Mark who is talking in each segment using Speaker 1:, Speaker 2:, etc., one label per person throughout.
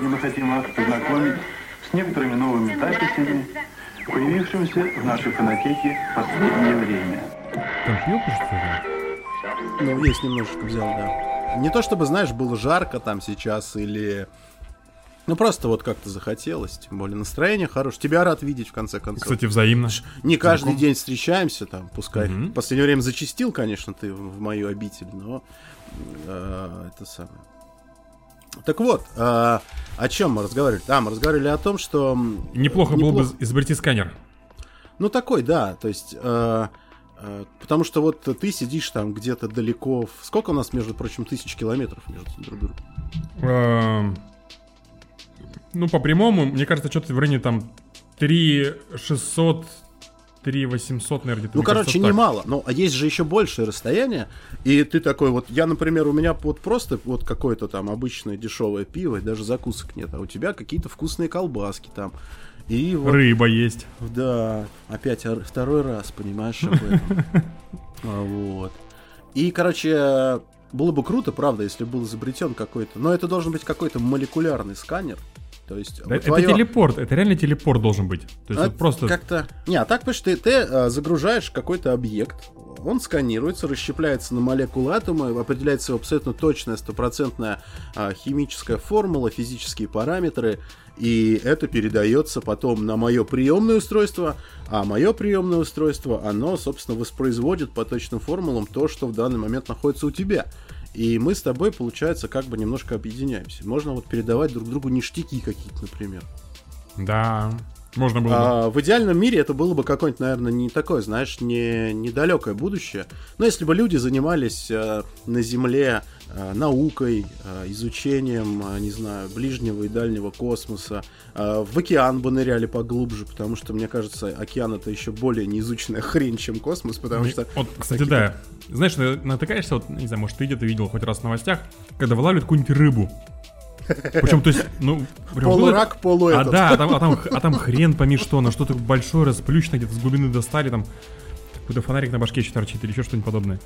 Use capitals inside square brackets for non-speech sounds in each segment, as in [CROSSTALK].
Speaker 1: сегодня мы хотим вас познакомить с некоторыми новыми записями, появившимися в нашей фонотеке в последнее время.
Speaker 2: Компьютер, что ли?
Speaker 3: Ну, есть немножечко взял, да. Не то чтобы, знаешь, было жарко там сейчас или... Ну, просто вот как-то захотелось, тем более настроение хорошее. Тебя рад видеть, в конце концов.
Speaker 2: Кстати, взаимно.
Speaker 3: Не каждый
Speaker 2: Знаком.
Speaker 3: день встречаемся там, пускай.
Speaker 2: Мгм.
Speaker 3: В последнее время зачистил, конечно, ты в мою обитель, но э, это самое. Так вот, э, о чем мы разговаривали? А, мы разговаривали о том, что... м,
Speaker 2: Неплохо, было
Speaker 3: неплохо-
Speaker 2: бы изобрести сканер.
Speaker 3: Ну, такой, да, то есть... э, э, потому что вот ты сидишь там где-то далеко... в- Сколько у нас, между прочим, тысяч километров между друг другом?
Speaker 2: Эм, Ну, по прямому, мне кажется, что-то в районе там 3 600, 3 800, наверное, где-то.
Speaker 3: Ну, короче,
Speaker 2: кажется,
Speaker 3: немало. Ну, а есть же еще большее расстояние. И ты такой вот, я, например, у меня вот просто вот какое-то там обычное дешевое пиво, и даже закусок нет. А у тебя какие-то вкусные колбаски там. И вот,
Speaker 2: Рыба есть.
Speaker 3: да, опять ор- второй раз, понимаешь, об этом. [LAUGHS] А, Вот. И, короче, было бы круто, правда, если был изобретен какой-то. Но это должен быть какой-то молекулярный сканер. То есть,
Speaker 2: Да, это телепорт, это реально телепорт должен быть. То есть
Speaker 3: а
Speaker 2: вот просто...
Speaker 3: Как-то... Не, а так, понимаешь, ты, ты э, загружаешь какой-то объект, он сканируется, расщепляется на молекулы атома, определяется его абсолютно точная, стопроцентная а, химическая формула, физические параметры, и это передается потом на мое приемное устройство, а мое приемное устройство, оно, собственно, воспроизводит по точным формулам то, что в данный момент находится у тебя. И мы с тобой, получается, как бы немножко объединяемся. Можно вот передавать друг другу ништяки какие-то, например.
Speaker 2: Да, можно было бы.
Speaker 3: А, в идеальном мире это было бы какое-нибудь, наверное, не такое, знаешь, не недалекое будущее. Но если бы люди занимались э, на Земле э, наукой, э, изучением, э, не знаю, ближнего и дальнего космоса, э, в океан бы ныряли поглубже, потому что, мне кажется, океан это еще более неизученная [LAUGHS] хрень, чем космос, потому что...
Speaker 2: Вот, кстати, да. Знаешь, на- натыкаешься, вот, не знаю, может, ты где-то видел хоть раз в новостях, когда вылавливают какую-нибудь рыбу. Причем, то есть, ну... прям
Speaker 3: Полурак, полу
Speaker 2: А да, а там, а, там, а там хрен пойми что, на что-то большое, расплющено, где-то с глубины достали, там какой-то фонарик на башке еще торчит или еще что-нибудь подобное.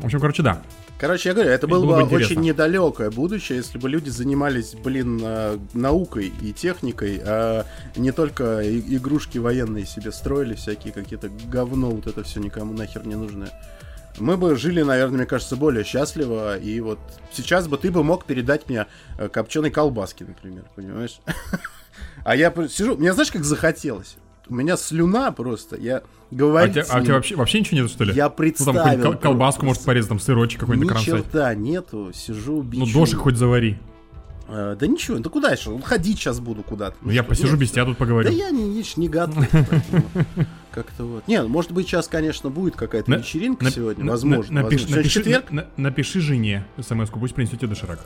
Speaker 2: В общем, короче, да.
Speaker 3: Короче, я говорю, это было,
Speaker 2: Было бы интересно.
Speaker 3: очень недалекое будущее, если бы люди занимались, блин, э, наукой и техникой, а не только игрушки военные себе строили, всякие какие-то говно, вот это все никому нахер не нужное. Мы бы жили, наверное, мне кажется, более счастливо, и вот сейчас бы ты бы мог передать мне копченой колбаски, например, понимаешь? [LAUGHS] А я сижу, мне знаешь, как захотелось? У меня слюна просто, я
Speaker 2: А у
Speaker 3: говорю...
Speaker 2: тебя, а у тебя вообще, вообще ничего нет, что ли?
Speaker 3: Я
Speaker 2: Ну, там
Speaker 3: представил.
Speaker 2: какую-нибудь кол- колбаску,
Speaker 3: просто.
Speaker 2: может, порезать, там сырочек какой-нибудь
Speaker 3: Ни
Speaker 2: кромсать.
Speaker 3: черта нету, сижу,
Speaker 2: Ну,
Speaker 3: бичу.
Speaker 2: дошик хоть завари.
Speaker 3: Э, да ничего, да куда еще? Ходить сейчас буду куда-то.
Speaker 2: Ну, я
Speaker 3: что,
Speaker 2: посижу
Speaker 3: нет,
Speaker 2: без тебя тут поговорю.
Speaker 3: Да я не, не готов. [LAUGHS] поэтому Как-то вот. Не, ну, может быть, сейчас, конечно, будет какая-то вечеринка сегодня. возможно.
Speaker 2: напиши-
Speaker 3: четверг.
Speaker 2: на- на- Напиши жене смс-ку, пусть принесет тебе доширак.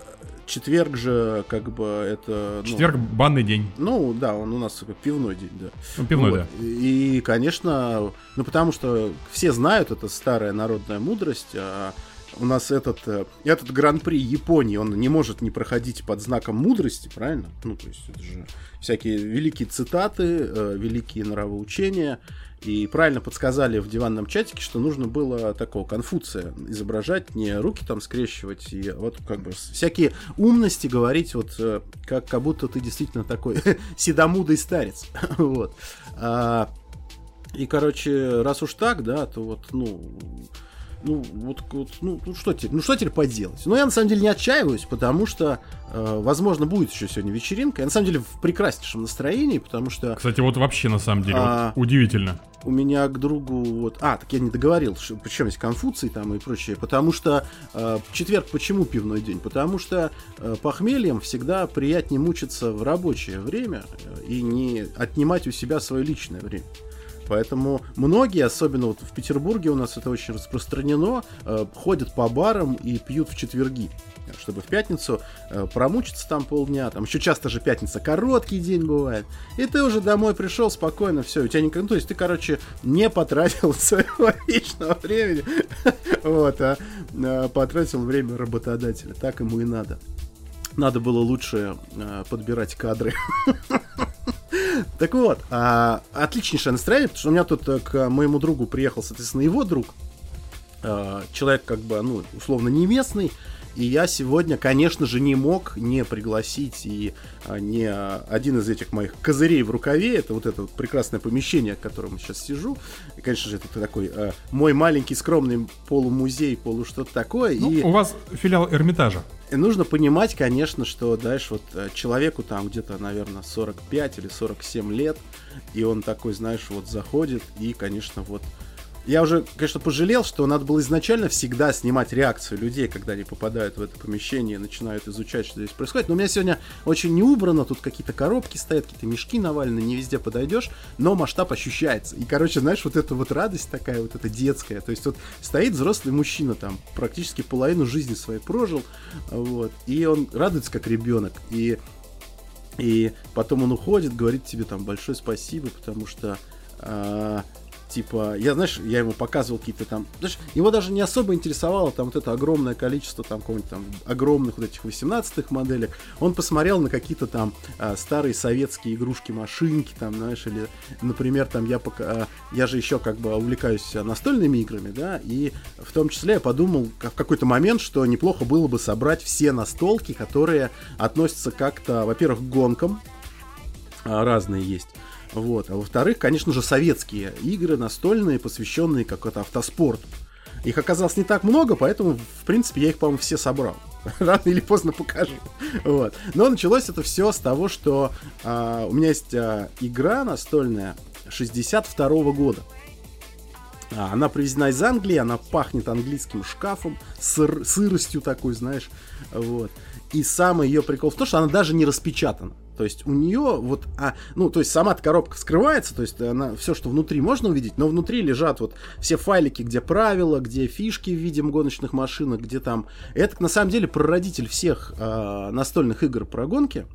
Speaker 3: Четверг же, как бы, это... ну,
Speaker 2: Четверг банный день.
Speaker 3: Ну, да, он у нас как пивной день, да.
Speaker 2: Ну, пивной,
Speaker 3: Вот.
Speaker 2: да.
Speaker 3: И, конечно, ну потому что все знают, это старая народная мудрость. а у нас этот, э, этот гран-при Японии, он не может не проходить под знаком мудрости, правильно? Ну, то есть это же всякие великие цитаты, э, великие нравоучения. И правильно подсказали в диванном чатике, что нужно было такого Конфуция изображать, не руки там скрещивать, и вот как бы всякие умности говорить, вот э, как, как будто ты действительно такой [LAUGHS] седомудый старец. [LAUGHS] вот. А, и, короче, раз уж так, да, то вот, ну, ну, вот, вот, ну, ну, что теперь, ну, что теперь поделать? Ну, я, на самом деле, не отчаиваюсь, потому что, э, возможно, будет еще сегодня вечеринка. Я, на самом деле, в прекраснейшем настроении, потому что
Speaker 2: Кстати, вот вообще на самом деле,
Speaker 3: А.
Speaker 2: вот удивительно.
Speaker 3: у меня к другу вот... А, так я не договорил, что, причем есть Конфуций там и прочее. Потому что э, четверг почему пивной день? Потому что э, похмельем всегда приятнее мучиться в рабочее время э, и не отнимать у себя свое личное время. Поэтому многие, особенно вот в Петербурге у нас это очень распространено, э, ходят по барам и пьют в четверги. Чтобы в пятницу э, промучиться там полдня. Там еще часто же пятница короткий день бывает. И ты уже домой пришел спокойно, все, у тебя никак. Ну, то есть ты, короче, не потратил [LAUGHS] своего личного времени, [LAUGHS] вот, а э, потратил время работодателя. Так ему и надо. Надо было лучше э, подбирать кадры. [LAUGHS] [LAUGHS] Так вот, а, отличнейшее настроение, потому что у меня тут э, к моему другу приехал, соответственно, его друг. А, человек, как бы, ну, условно, не местный. И я сегодня, конечно же, не мог не пригласить и а, не а, один из этих моих козырей в рукаве, это вот это вот прекрасное помещение, в котором я сейчас сижу. И, конечно же, это такой а, мой маленький скромный полумузей, полу что-то такое.
Speaker 2: Ну,
Speaker 3: и
Speaker 2: у вас филиал Эрмитажа.
Speaker 3: и нужно понимать, конечно, что, знаешь, вот э, человеку там где-то, наверное, 45 или 47 лет, и он такой, знаешь, вот заходит, и, конечно, вот... Я уже, конечно, пожалел, что надо было изначально всегда снимать реакцию людей, когда они попадают в это помещение и начинают изучать, что здесь происходит. Но у меня сегодня очень не убрано, тут какие-то коробки стоят, какие-то мешки навалены, не везде подойдешь, но масштаб ощущается. И, короче, знаешь, вот эта вот радость такая, вот эта детская. То есть вот стоит взрослый мужчина там, практически половину жизни своей прожил, вот, и он радуется как ребенок. И и потом он уходит, говорит тебе там большое спасибо, потому что а, типа, я, знаешь, я ему показывал какие-то там, знаешь, его даже не особо интересовало там вот это огромное количество там какого-нибудь там огромных вот этих 18-х моделек. Он посмотрел на какие-то там а, старые советские игрушки, машинки там, знаешь, или, например, там я пока, а, я же еще как бы увлекаюсь настольными играми, да, и в том числе я подумал в какой-то момент, что неплохо было бы собрать все настолки, которые относятся как-то, во-первых, к гонкам, а, разные есть. Вот. А во-вторых, конечно же, советские игры настольные, посвященные как-то автоспорту. Их оказалось не так много, поэтому, в принципе, я их, по-моему, все собрал. [LAUGHS] Рано или поздно покажу. Вот. Но началось это все с того, что а, у меня есть а, игра настольная 62 года. А, Она привезена из Англии, она пахнет английским шкафом, сыр- сыростью такой, знаешь. Вот. И самый ее прикол в том, что она даже не распечатана. То есть у нее вот, а, ну, то есть сама коробка вскрывается, то есть она все, что внутри можно увидеть, но внутри лежат вот все файлики, где правила, где фишки в виде гоночных машинок, где там. Это на самом деле прародитель всех а, настольных игр про гонки.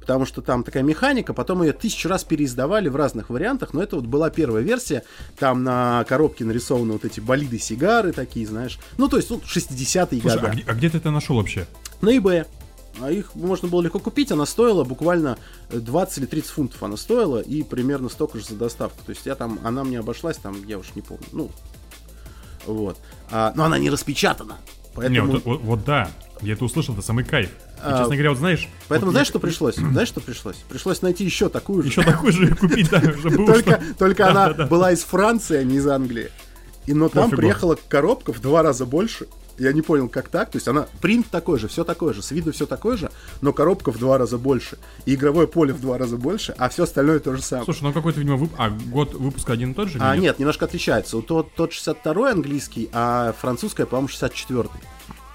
Speaker 3: Потому что там такая механика, потом ее тысячу раз переиздавали в разных вариантах, но это вот была первая версия, там на коробке нарисованы вот эти болиды сигары такие, знаешь. Ну, то есть, ну, 60-е
Speaker 2: Слушай,
Speaker 3: годы.
Speaker 2: а а где ты это нашел вообще?
Speaker 3: На eBay. А их можно было легко купить, она стоила буквально э, 20 или 30 фунтов она стоила, и примерно столько же за доставку. То есть я там, она мне обошлась, там, я уж не помню, ну, вот. А, но она не распечатана. Поэтому,
Speaker 2: Не, вот, вот- вот да, я это услышал, это самый кайф. И,
Speaker 3: А,
Speaker 2: честно говоря, вот знаешь...
Speaker 3: поэтому
Speaker 2: вот
Speaker 3: знаешь,
Speaker 2: я-
Speaker 3: что пришлось? [CLEARS THROAT] Знаешь, что пришлось? Пришлось найти еще такую же.
Speaker 2: Еще такой же купить, да, чтобы [LAUGHS] было,
Speaker 3: Только, только она была из Франции, а не из Англии. И, но там приехала коробка в два раза больше. Я не понял, как так. То есть она принт такой же, все такое же, с виду все такое же, но коробка в два раза больше. И игровое поле в два раза больше, а все остальное то же самое.
Speaker 2: Слушай, ну какой-то, видимо, вып- А, год выпуска один и тот же?
Speaker 3: а, нет, немножко отличается. У Тот, тот 62 английский, а французская, по-моему, 64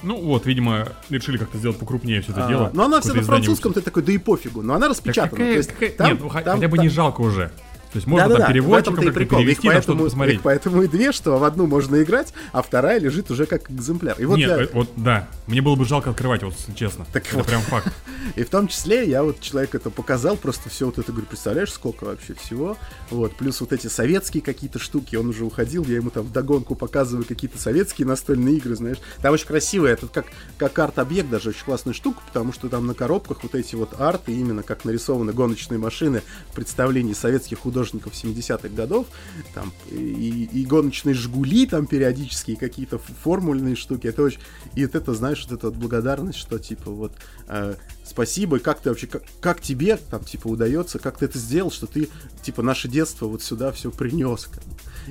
Speaker 2: Ну вот, видимо, решили как-то сделать покрупнее все это
Speaker 3: А,
Speaker 2: дело.
Speaker 3: но она
Speaker 2: Какое-то
Speaker 3: на французском, ты такой, да и пофигу. Но она распечатана.
Speaker 2: какая-
Speaker 3: То есть
Speaker 2: какая-
Speaker 3: там-
Speaker 2: Нет, ну ха-
Speaker 3: там-
Speaker 2: хотя бы
Speaker 3: там-
Speaker 2: не жалко уже. То есть можно
Speaker 3: Да-да-да,
Speaker 2: там
Speaker 3: в
Speaker 2: переводчиком как-то перевести,
Speaker 3: их
Speaker 2: что-то
Speaker 3: поэтому,
Speaker 2: посмотреть.
Speaker 3: их поэтому и две, что в одну можно играть, а вторая лежит уже как экземпляр. И вот
Speaker 2: Нет,
Speaker 3: я-
Speaker 2: э, вот да. Мне было бы жалко открывать, вот честно.
Speaker 3: Так
Speaker 2: это
Speaker 3: вот.
Speaker 2: прям факт. [LAUGHS]
Speaker 3: И в том числе я вот человек это показал, просто все вот это, говорю, представляешь, сколько вообще всего. Вот, плюс вот эти советские какие-то штуки, он уже уходил, я ему там вдогонку показываю какие-то советские настольные игры, знаешь. Там очень красивые, это как, как арт-объект даже очень классная штука, потому что там на коробках вот эти вот арты, именно как нарисованы гоночные машины в представлении советских художников 70-х годов, там и, и гоночные жгули там периодически, и какие-то формульные штуки, это очень... И вот это, знаешь, вот эта вот благодарность, что типа вот э, спасибо, как ты вообще, как, как тебе там типа удается, как ты это сделал, что ты типа наше детство вот сюда все принес.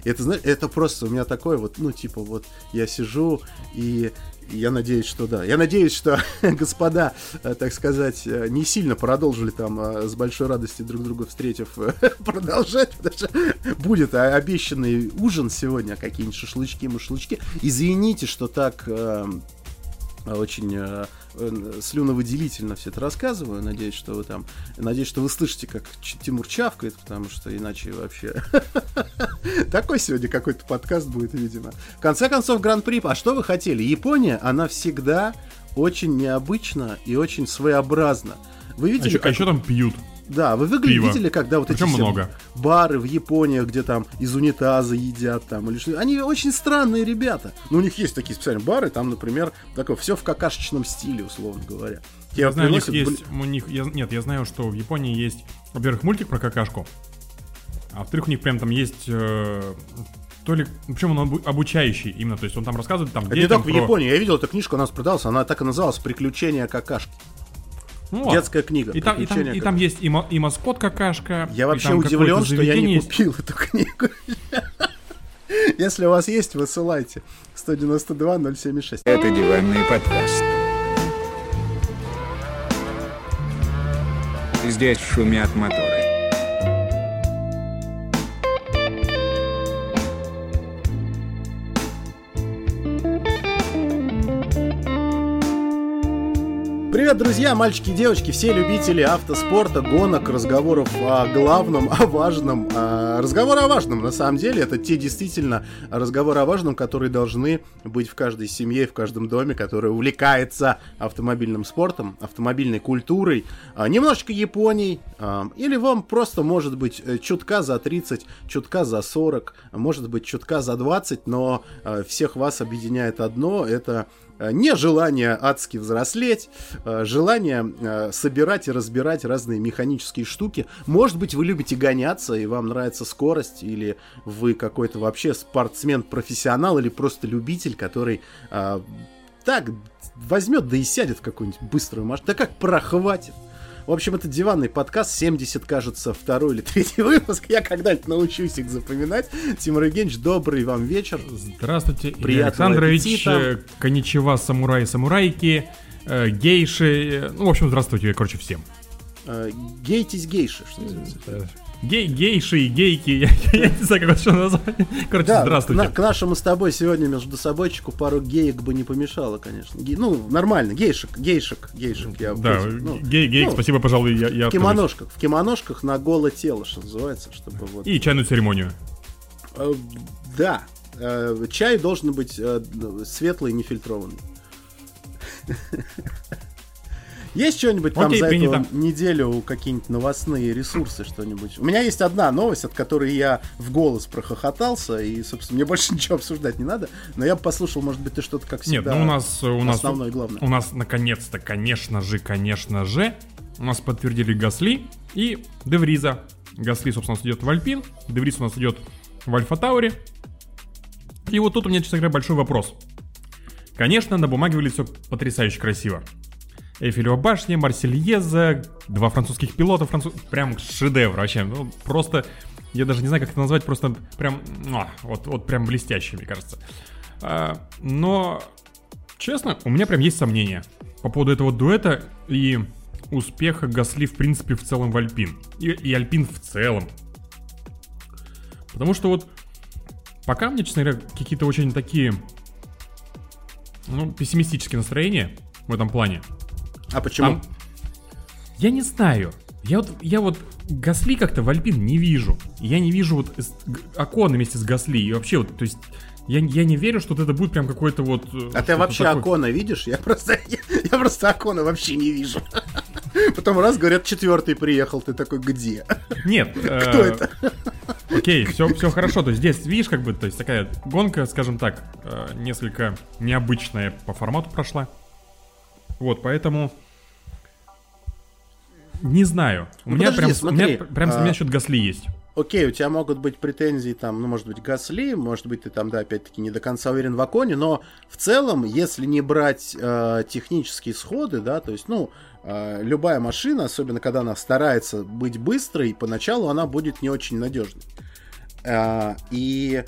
Speaker 3: это, знаешь, это просто у меня такое вот, ну типа вот я сижу и я надеюсь, что да. Я надеюсь, что [LAUGHS] господа, э, так сказать, э, не сильно продолжили там э, с большой радостью друг друга встретив [LAUGHS] продолжать, потому что будет обещанный ужин сегодня, какие-нибудь шашлычки, мушлычки. Извините, что так э, очень слюновыделительно все это рассказываю. Надеюсь, что вы там, надеюсь, что вы слышите, как Тимур чавкает, потому что иначе вообще [LAUGHS] такой сегодня какой-то подкаст будет, видимо. В конце концов, Гран-при. А что вы хотели? Япония, она всегда очень необычна и очень своеобразна. Вы
Speaker 2: А
Speaker 3: видели,
Speaker 2: еще,
Speaker 3: как...
Speaker 2: там пьют.
Speaker 3: Да, вы выгля-
Speaker 2: пиво.
Speaker 3: видели, когда вот
Speaker 2: Причем
Speaker 3: эти
Speaker 2: много.
Speaker 3: бары в Японии, где там из унитаза едят там или что. Они очень странные ребята. Но у них есть такие специальные бары, там, например, такое все в какашечном стиле, условно говоря.
Speaker 2: Я знаю, у них есть, у них, я- нет, я знаю, что в Японии есть, во-первых, мультик про какашку, а во-вторых, у них прям там есть э, то ли, причем он обу- обучающий именно, то есть он там рассказывает там
Speaker 3: Это не только в Японии. Я видел эту книжку, у нас продалась, она так и называлась «Приключения какашки».
Speaker 2: Ну.
Speaker 3: Детская книга.
Speaker 2: И там, и там,
Speaker 3: «Приключения
Speaker 2: и там есть и, мо- и маскот какашка.
Speaker 3: Я вообще удивлен, что я не
Speaker 2: есть.
Speaker 3: купил эту книгу. [LAUGHS] Если у вас есть, высылайте. 192-076.
Speaker 4: Это диванный подкаст. Здесь шумят моторы.
Speaker 3: Привет, друзья, мальчики и девочки, все любители автоспорта, гонок, разговоров о главном, о важном. А, Разговоры о важном, на самом деле, это те действительно разговоры о важном, которые должны быть в каждой семье, в каждом доме, который увлекается автомобильным спортом, автомобильной культурой, а, немножечко Японией, а, или вам просто, может быть, э, чутка за 30, чутка за 40, может быть, чутка за 20, но всех вас объединяет одно, это э, не желание адски взрослеть, э, желание э, собирать и разбирать разные механические штуки. Может быть, вы любите гоняться, и вам нравится скорость, или вы какой-то вообще спортсмен-профессионал, или просто любитель, который так возьмет, да и сядет в какую-нибудь быструю машину. Да как прохватит. В общем, это диванный подкаст, 70, кажется, второй или третий [LAUGHS] выпуск. Я когда-нибудь научусь их запоминать. Тимур Евгеньевич, добрый вам вечер.
Speaker 2: Здравствуйте,
Speaker 3: Приятного
Speaker 2: Александрович,
Speaker 3: аппетита.
Speaker 2: э, коничева, самураи, самурайки, э, гейши, э, ну, в общем, здравствуйте, короче, всем.
Speaker 3: Э, Гейтесь гейши, что называется.
Speaker 2: Гей, гейши и гейки, [LAUGHS] я, я не знаю, как это что назвать. Короче,
Speaker 3: Да,
Speaker 2: здравствуйте.
Speaker 3: К, на- к нашему с тобой сегодня между собойчику пару геек бы не помешало, конечно. Ге- ну, нормально, гейшек, гейшек, гейшек. Я
Speaker 2: Да,
Speaker 3: против. Ну,
Speaker 2: гей, гей,
Speaker 3: ну,
Speaker 2: спасибо, пожалуй, я, я
Speaker 3: В кимоношках, в кимоношках на голое тело, что называется, чтобы вот.
Speaker 2: И чайную церемонию.
Speaker 3: Э, да, э, чай должен быть э, светлый, нефильтрованный. [LAUGHS] Есть что-нибудь там
Speaker 2: Окей,
Speaker 3: за эту неделю, какие-нибудь новостные ресурсы, что-нибудь? У меня есть одна новость, от которой я в голос прохохотался, и, собственно, мне [LAUGHS] больше ничего обсуждать не надо, но я бы послушал, может быть, ты что-то, как
Speaker 2: Нет,
Speaker 3: всегда,
Speaker 2: ну у нас, у нас,
Speaker 3: основное главное.
Speaker 2: у нас наконец-то, конечно же, конечно же, у нас подтвердили Гасли и Девриза. Гасли, собственно, идет в Альпин, Девриз у нас идет в Альфа Тауре. И вот тут у меня, честно говоря, большой вопрос. Конечно, на бумаге выглядит все потрясающе красиво. Эйфелева башня, Марсельеза, два французских пилота, француз... прям шедевр вообще. Ну, просто, я даже не знаю, как это назвать, просто прям, а, вот, вот прям блестящий, мне кажется. А, но, честно, у меня прям есть сомнения по поводу этого дуэта и успеха Гасли, в принципе, в целом в Альпин. И, и Альпин в целом. Потому что вот пока мне, честно говоря, какие-то очень такие ну, пессимистические настроения в этом плане.
Speaker 3: А почему?
Speaker 2: Там- Я не знаю. Я вот, я вот Гасли как-то в Альпин не вижу. Я не вижу вот Окона вместе с Гасли. И вообще вот, то есть, я, я не верю, что вот это будет прям какой-то вот... э,
Speaker 3: А ты вообще
Speaker 2: такое.
Speaker 3: Акона видишь? Я просто, [LAUGHS] я, я просто Акона вообще не вижу. [LAUGHS] Потом раз говорят, четвертый приехал, ты такой, где?
Speaker 2: Нет. [LAUGHS]
Speaker 3: Кто
Speaker 2: э,
Speaker 3: это?
Speaker 2: Окей, все, все хорошо. То есть здесь, видишь, как бы, то есть такая гонка, скажем так, э, несколько необычная по формату прошла. Вот, поэтому... Не знаю. У
Speaker 3: Ну,
Speaker 2: меня
Speaker 3: подожди,
Speaker 2: прям,
Speaker 3: смотри,
Speaker 2: у меня прям
Speaker 3: а-
Speaker 2: у меня счет Гасли есть.
Speaker 3: Окей, у тебя могут быть претензии там, ну, может быть, Гасли, может быть, ты там, да, опять-таки, не до конца уверен в Аконе, но в целом, если не брать э, технические сходы, да, то есть, ну, э, любая машина, особенно когда она старается быть быстрой, поначалу она будет не очень надежной. А, и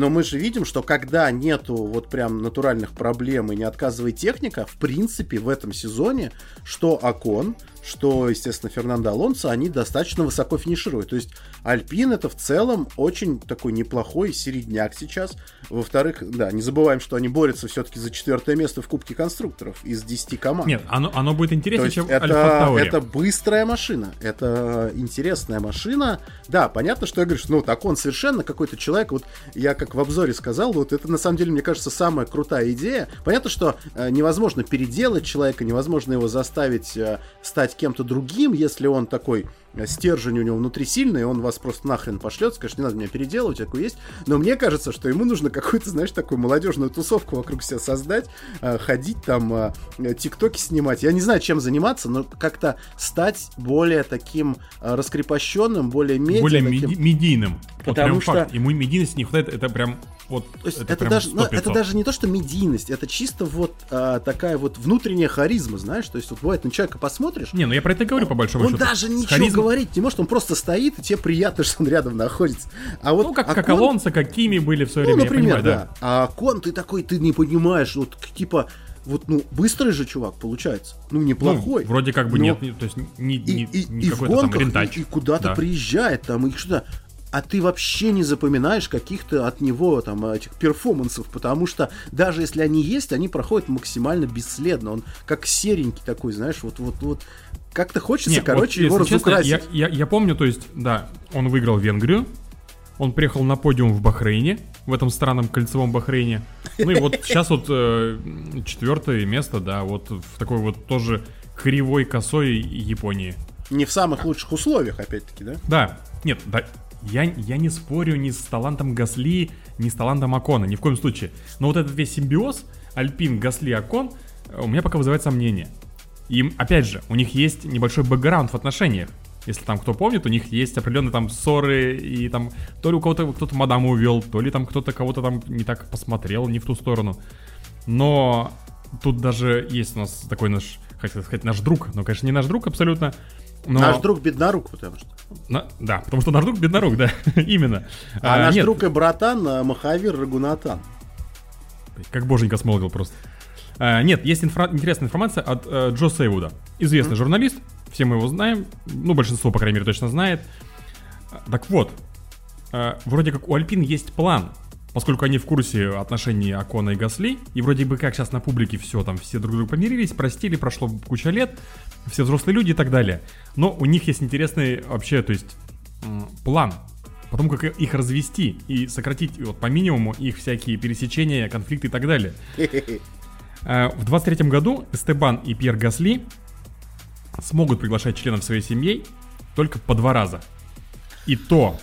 Speaker 3: но мы же видим, что когда нету вот прям натуральных проблем и не отказывает техника, в принципе, в этом сезоне, что Акон, что, естественно, Фернандо Алонсо, они достаточно высоко финишируют. То есть Альпин это в целом очень такой неплохой середняк сейчас. Во-вторых, да, не забываем, что они борются все-таки за четвертое место в Кубке конструкторов из 10 команд.
Speaker 2: Нет, оно, оно будет интереснее, чем
Speaker 3: это, это быстрая машина, это интересная машина. Да, понятно, что я говорю, что ну так он совершенно какой-то человек, вот я как в обзоре сказал, вот это на самом деле, мне кажется, самая крутая идея. Понятно, что э, невозможно переделать человека, невозможно его заставить э, стать стать кем-то другим, если он такой стержень у него внутри сильный, он вас просто нахрен пошлет, скажет, не надо меня переделывать, такой есть. Но мне кажется, что ему нужно какую-то, знаешь, такую молодежную тусовку вокруг себя создать, э, ходить там, э, тиктоки снимать. Я не знаю, чем заниматься, но как-то стать более таким э, раскрепощенным, более медийным.
Speaker 2: Более меди- медийным. Вот
Speaker 3: Потому
Speaker 2: прям
Speaker 3: что-
Speaker 2: факт. Ему медийности не хватает, это прям вот...
Speaker 3: То есть это,
Speaker 2: прям
Speaker 3: даже, ну,
Speaker 2: 100
Speaker 3: это даже не то, что медийность, это чисто вот а, такая вот внутренняя харизма, знаешь, то есть вот бывает на человека посмотришь,
Speaker 2: Не, ну я про это говорю, по большому
Speaker 3: он
Speaker 2: счету.
Speaker 3: даже ничего
Speaker 2: Харизма-
Speaker 3: говорить не может, он просто стоит, и тебе приятно, [LAUGHS] что он рядом находится. А вот
Speaker 2: Ну, как,
Speaker 3: а
Speaker 2: как
Speaker 3: Кон-
Speaker 2: Алонсо, как Кими были в свое
Speaker 3: Ну,
Speaker 2: время,
Speaker 3: например,
Speaker 2: понимаю,
Speaker 3: да. А Кон, ты такой, ты не понимаешь, вот типа, вот, ну, быстрый же чувак получается, ну,
Speaker 2: Ну,
Speaker 3: неплохой.
Speaker 2: вроде как бы
Speaker 3: Но
Speaker 2: нет, не- то есть не, не,
Speaker 3: и-
Speaker 2: не
Speaker 3: и в
Speaker 2: какой-то там
Speaker 3: гонках,
Speaker 2: рентач.
Speaker 3: и, и куда-то
Speaker 2: Да.
Speaker 3: приезжает там, и что-то. А ты вообще не запоминаешь каких-то от него там этих перформансов, потому что даже если они есть, они проходят максимально бесследно. Он как серенький такой, знаешь, вот вот вот как-то хочется,
Speaker 2: Не,
Speaker 3: короче,
Speaker 2: вот,
Speaker 3: его
Speaker 2: честно,
Speaker 3: разукрасить.
Speaker 2: я, я, я помню, то есть, да, он выиграл Венгрию, он приехал на подиум в Бахрейне, в этом странном кольцевом Бахрейне. Ну и вот [LAUGHS] сейчас вот э, четвертое место, да, вот в такой вот тоже кривой косой Японии.
Speaker 3: Не в самых лучших условиях, опять-таки, да?
Speaker 2: Да, нет, да, я, я не спорю ни с талантом Гасли, ни с талантом Акона, ни в коем случае. Но вот этот весь симбиоз, Альпин, Гасли, Акон, э, у меня пока вызывает сомнения. И, опять же, у них есть небольшой бэкграунд в отношениях. Если там кто помнит, у них есть определенные там ссоры, и там то ли у кого-то кто-то мадаму увел, то ли там кто-то кого-то там не так посмотрел, не в ту сторону. Но тут даже есть у нас такой наш, хотел сказать, наш друг, но, конечно, не наш друг абсолютно. Но...
Speaker 3: Наш друг беднорук, потому что.
Speaker 2: На- да, потому что наш друг беднорук, да, [LAUGHS] именно.
Speaker 3: А,
Speaker 2: А,
Speaker 3: наш
Speaker 2: нет,
Speaker 3: друг и братан а, Махавир Рагунатан.
Speaker 2: Как боженька смолвил просто. А, нет, есть инфра- интересная информация от э, Джо Сейвуда. Известный журналист, все мы его знаем, ну, большинство, по крайней мере, точно знает. Так вот, э, вроде как у Альпин есть план, поскольку они в курсе отношений Акона и Гасли, и вроде бы как сейчас на публике все там, все друг друга помирились, простили, прошло куча лет, все взрослые люди и так далее. Но у них есть интересный вообще, то есть, м, план по тому, как их развести и сократить вот, по минимуму их всякие пересечения, конфликты и так далее. [LAUGHS] Э, В 23 году Эстебан и Пьер Гасли смогут приглашать членов своей семьи только по два раза. И то,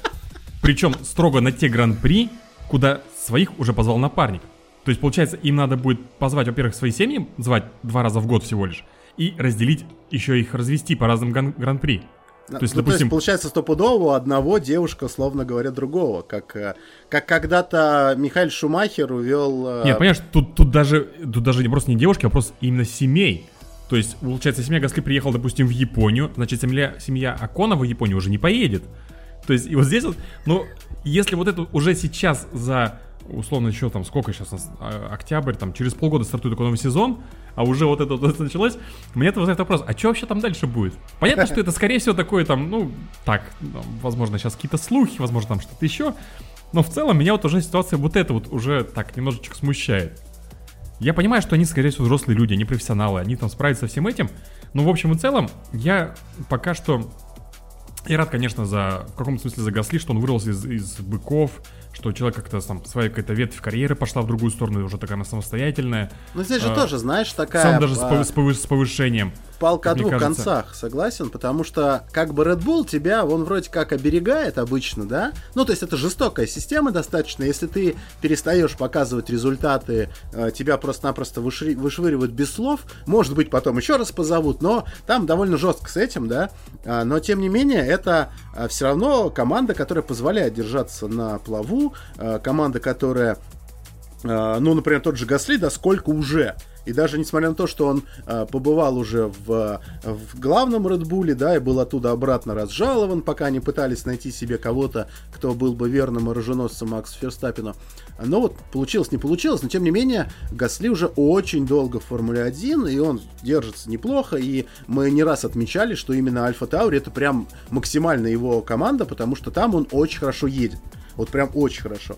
Speaker 2: причем строго на те гран-при, куда своих уже позвал напарник. То есть, получается, им надо будет позвать, во-первых, свои семьи, звать два раза в год всего лишь, и разделить, еще их развести по разным гран- гран-при. То есть,
Speaker 3: Ну,
Speaker 2: допустим,
Speaker 3: получается, стопудово у одного девушка, словно говоря, другого. Как, э, как когда-то Михаил Шумахер увел... э,
Speaker 2: Нет, понимаешь, тут, тут даже тут даже не просто не девушки, а просто именно семей. То есть, получается, семья Гасли приехала, допустим, в Японию, значит, семья, семья Акона в Японию уже не поедет. То есть, и вот здесь вот, ну, если вот это уже сейчас за, условно, еще там, сколько сейчас а, октябрь, там, через полгода стартует такой новый сезон, а уже вот это вот [LAUGHS] началось, мне это вызывает вопрос, а что вообще там дальше будет? Понятно, что это, скорее всего, такое там, ну, так, возможно, сейчас какие-то слухи, возможно, там что-то еще, но в целом меня вот уже ситуация вот эта вот уже так немножечко смущает. Я понимаю, что они, скорее всего, взрослые люди, они профессионалы, они там справятся со всем этим. Но в общем и целом, я пока что... Я рад, конечно, за, в каком-то смысле за Гасли, что он вырвался из, из быков, что человек как-то там, своя какая-то ветвь карьеры пошла в другую сторону, уже такая она самостоятельная.
Speaker 3: Ну, здесь же
Speaker 2: а,
Speaker 3: тоже, знаешь, такая...
Speaker 2: Сам даже
Speaker 3: а,
Speaker 2: с повышением.
Speaker 3: Палка о
Speaker 2: как мне
Speaker 3: двух
Speaker 2: кажется.
Speaker 3: концах, согласен, потому что как бы Red Bull тебя, он вроде как оберегает обычно, да? Ну, то есть это жестокая система достаточно, если ты перестаешь показывать результаты, э, тебя просто-напросто вышри- вышвыривают без слов, может быть, потом еще раз позовут, но там довольно жестко с этим, да? А, но, тем не менее, это все равно команда, которая позволяет держаться на плаву, э, команда, которая ну, например, тот же Гасли, да, сколько уже. И даже несмотря на то, что он а, побывал уже в, в главном Редбуле, да, и был оттуда обратно разжалован, пока они пытались найти себе кого-то, кто был бы верным оруженосцем Максу Ферстаппину. Но вот получилось, не получилось, но тем не менее Гасли уже очень долго в Формуле 1, и он держится неплохо, и мы не раз отмечали, что именно Альфа Таури это прям максимально его команда, потому что там он очень хорошо едет. Вот прям очень хорошо.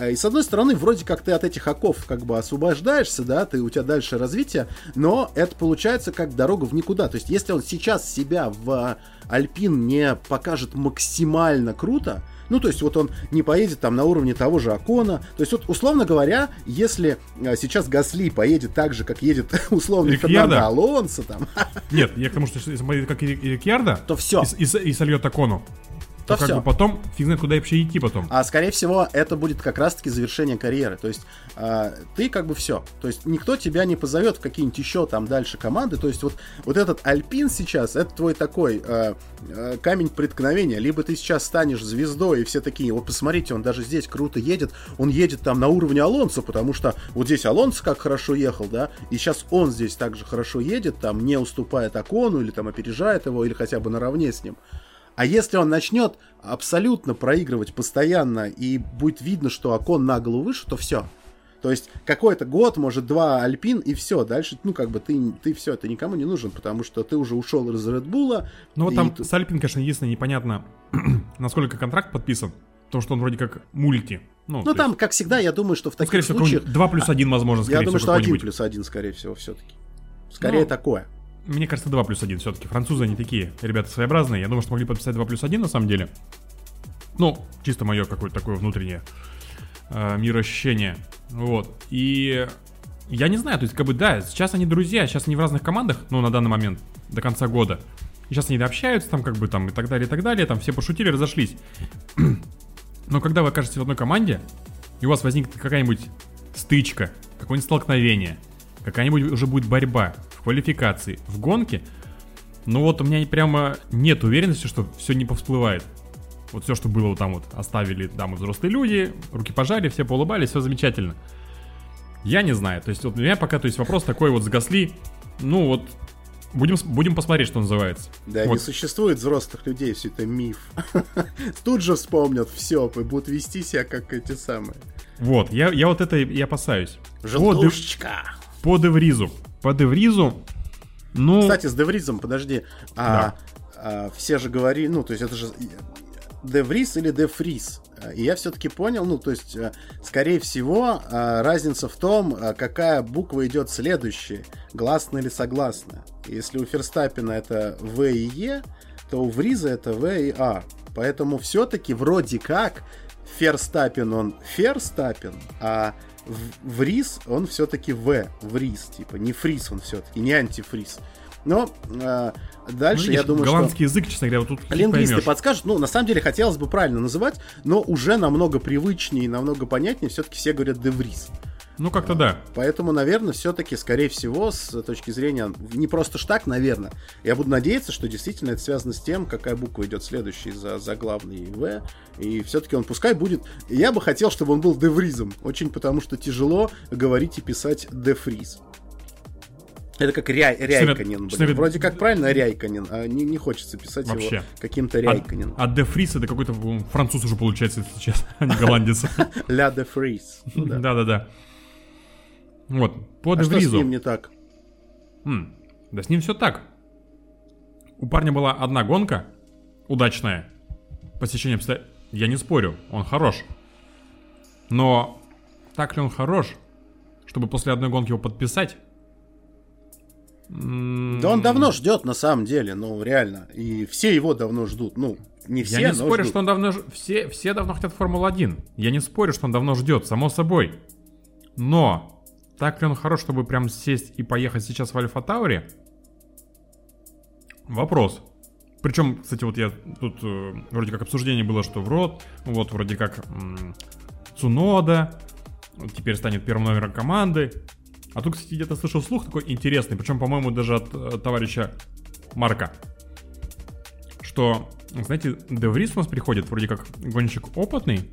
Speaker 3: А, И с одной стороны, вроде как ты от этих оков как бы освобождаешься, да, ты, у тебя дальше развитие, но это получается как дорога в никуда. То есть, если он сейчас себя в Альпин не покажет максимально круто, Ну, то есть вот он не поедет там на уровне того же Акона. То есть вот, условно говоря, если а, сейчас Гасли поедет так же, как едет [LAUGHS] условно? Фернандо Алонсо, там,
Speaker 2: Нет, я к тому, что если поедет как Рикьярдо,
Speaker 3: То всё.
Speaker 2: И, и, и сольет Акону,
Speaker 3: То
Speaker 2: то, как
Speaker 3: всё.
Speaker 2: бы потом фиг знает, куда вообще идти потом.
Speaker 3: А скорее всего, это будет как раз-таки завершение карьеры. То есть а, ты как бы все. То есть никто тебя не позовет в какие-нибудь еще там дальше команды. То есть вот, вот этот Альпин сейчас, это твой такой а, а, камень преткновения. Либо ты сейчас станешь звездой, и все такие, вот посмотрите, он даже здесь круто едет. Он едет там на уровне Алонсо, потому что вот здесь Алонсо как хорошо ехал, да, и сейчас он здесь также хорошо едет, там не уступает Акону, или там опережает его, или хотя бы наравне с ним. А если он начнет абсолютно проигрывать постоянно и будет видно, что окон на голову выше, то все. То есть какой-то год, может, два Альпин, и все. Дальше, ну, как бы ты, ты все, ты никому не нужен, потому что ты уже ушел из Редбула.
Speaker 2: Ну вот там
Speaker 3: т-
Speaker 2: с Альпин, конечно, единственное непонятно, [CLEARS THROAT] насколько контракт подписан, потому что он вроде как мульти. Ну,
Speaker 3: Ну, там,
Speaker 2: есть,
Speaker 3: как всегда, я думаю, что в
Speaker 2: ну,
Speaker 3: таких
Speaker 2: скорее всего,
Speaker 3: случаях...
Speaker 2: какой-нибудь 2 плюс 1, возможно, скорее
Speaker 3: Я думаю,
Speaker 2: всего,
Speaker 3: что один
Speaker 2: какой-нибудь.
Speaker 3: плюс один, скорее всего, все-таки. Скорее
Speaker 2: Ну,
Speaker 3: такое.
Speaker 2: Мне кажется, 2 плюс 1 все-таки. Французы они такие, ребята своеобразные. Я думаю, что могли подписать 2 плюс 1 на самом деле. Ну, чисто мое какое-то такое внутреннее э, мироощущение. Вот. И я не знаю, то есть, как бы, да, сейчас они друзья, сейчас они в разных командах, ну, на данный момент, до конца года. И сейчас они общаются, там, как бы, там, и так далее, и так далее, там, все пошутили, разошлись. Но когда вы окажетесь в одной команде, и у вас возникнет какая-нибудь стычка, какое-нибудь столкновение, какая-нибудь уже будет борьба квалификации, в гонке, ну вот у меня прямо нет уверенности, что все не повсплывает. Вот все, что было вот там вот, оставили дамы взрослые люди, руки пожали, все поулыбались, все замечательно. Я не знаю, то есть вот у меня пока, то есть вопрос такой вот с Гасли, ну вот, будем, будем посмотреть, что называется.
Speaker 3: Да,
Speaker 2: Вот.
Speaker 3: не существует взрослых людей, все это миф. [LAUGHS] Тут же вспомнят все, и будут вести себя как эти самые.
Speaker 2: Вот, я, я вот это и опасаюсь.
Speaker 3: Желтушечка.
Speaker 2: по Девризу. По Девризу, ну...
Speaker 3: Кстати, с Девризом, подожди. А, а, все же говорили, ну, то есть это же Девриз или Дефриз. А, И я все-таки понял, ну, то есть, а, скорее всего, а, разница в том, а, какая буква идет следующая, гласная или согласная. Если у Ферстаппина это В и Е, то у Вриза это В и А. Поэтому все-таки вроде как Ферстаппин он Ферстаппин, а в- Вриз он все-таки В, Вриз, типа, не Фриз он все-таки, не антифриз. Но
Speaker 2: ну,
Speaker 3: дальше
Speaker 2: видишь,
Speaker 3: я думаю, что...
Speaker 2: голландский язык, честно говоря, вот тут
Speaker 3: Лингвисты
Speaker 2: поймешь.
Speaker 3: подскажут. Ну, на самом деле, хотелось бы правильно называть, но уже намного привычнее и намного понятнее. Все-таки все говорят Деврис.
Speaker 2: Ну, как-то да.
Speaker 3: Поэтому, наверное, все-таки, скорее всего, с точки зрения не просто ж так, наверное. Я буду надеяться, что действительно это связано с тем, какая буква идет следующей за, за главный В. И все-таки он пускай будет. Я бы хотел, чтобы он был Девризом. Очень потому что тяжело говорить и писать Дефриз. Это как Ря... Ряйканин. блин.
Speaker 2: говоря,
Speaker 3: Вроде как правильно Ряйканин, а не, не хочется писать
Speaker 2: Вообще.
Speaker 3: его каким-то Ряйканин.
Speaker 2: А, а Де Фрис это какой-то француз уже получается, если честно, а [LAUGHS] не голландец. [LAUGHS]
Speaker 3: Ля де Фриз. [LAUGHS] Да.
Speaker 2: Да-да-да. Вот, по
Speaker 3: А
Speaker 2: Де
Speaker 3: что с ним не так?
Speaker 2: М, Да с ним все так. У парня была одна гонка, удачная. Посещение обстоя- Я не спорю, он хорош. Но так ли он хорош, чтобы после одной гонки его подписать?
Speaker 3: Да он давно ждет, на самом деле, ну, реально. И все его давно ждут. Ну, не все,
Speaker 2: Я не спорю,
Speaker 3: ждут.
Speaker 2: что он давно... ж- Все, все давно хотят Формулу-1. Я не спорю, что он давно ждет, само собой. Но так ли он хорош, чтобы прям сесть и поехать сейчас в Альфа Таури? Вопрос. Причем, кстати, вот я тут э, вроде как обсуждение было, что в рот, вот вроде как м, Цунода теперь станет первым номером команды. А тут, кстати, где-то слышал слух такой интересный, причем, по-моему, даже от э, товарища Марка, что, знаете, Деврис у нас приходит вроде как гонщик опытный,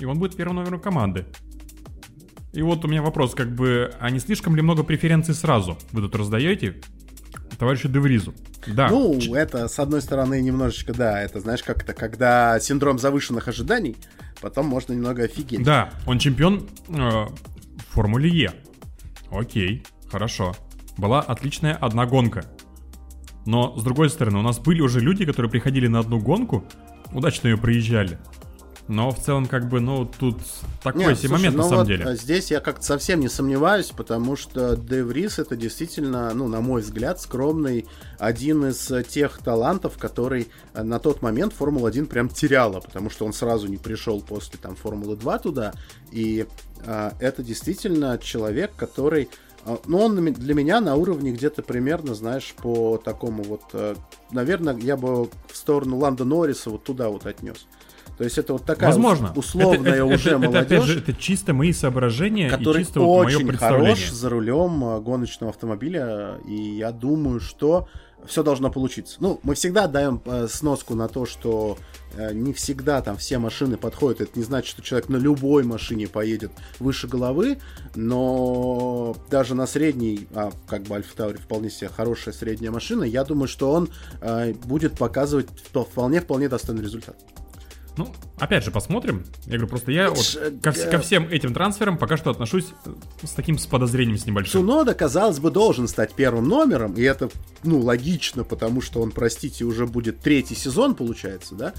Speaker 2: и он будет первым номером команды. И вот у меня вопрос, как бы, а не слишком ли много преференций сразу вы тут раздаете товарищу Девризу? Да.
Speaker 3: Ну, это, с одной стороны, немножечко, да, это, знаешь, как-то, когда синдром завышенных ожиданий, потом можно немного офигеть.
Speaker 2: Да, он чемпион э, Формуле Е. Окей, хорошо. Была отличная одна гонка. Но, с другой стороны, у нас были уже люди, которые приходили на одну гонку, удачно ее проезжали. Но в целом, как бы, ну, тут такой
Speaker 3: Нет,
Speaker 2: себе
Speaker 3: слушай,
Speaker 2: момент,
Speaker 3: ну
Speaker 2: на самом
Speaker 3: вот,
Speaker 2: деле.
Speaker 3: а, Здесь я как-то совсем не сомневаюсь, потому что Деврис это действительно, ну, на мой взгляд, скромный один из э, тех талантов, который э, на тот момент Формула-1 прям теряла, потому что он сразу не пришел после там Формулы-2 туда, и а, это действительно человек, который а, ну, он для меня на уровне где-то примерно, знаешь, по такому вот... Наверное, я бы в сторону Ланда Норриса вот туда вот отнес. То есть это вот такая
Speaker 2: Возможно.
Speaker 3: ус- условная
Speaker 2: это, это-
Speaker 3: уже
Speaker 2: это, это,
Speaker 3: молодежь,
Speaker 2: опять же, это чисто мои соображения
Speaker 3: который
Speaker 2: и чисто вот мое
Speaker 3: очень
Speaker 2: представление.
Speaker 3: хорош за рулем э, гоночного автомобиля, и я думаю, что все должно получиться. Ну, мы всегда даем э, сноску на то, что э, не всегда там все машины подходят. Это не значит, что человек на любой машине поедет выше головы, но даже на средней, а как бы Альфа Таури вполне себе хорошая средняя машина, я думаю, что он будет показывать вполне-вполне достойный результат.
Speaker 2: Ну, опять же, посмотрим. Я говорю, просто я вот ко, ко всем этим трансферам пока что отношусь с таким с подозрением с небольшим.
Speaker 3: Цунода, казалось бы, должен стать первым номером, и это, ну, логично, потому что он, простите, уже будет третий сезон, получается, да?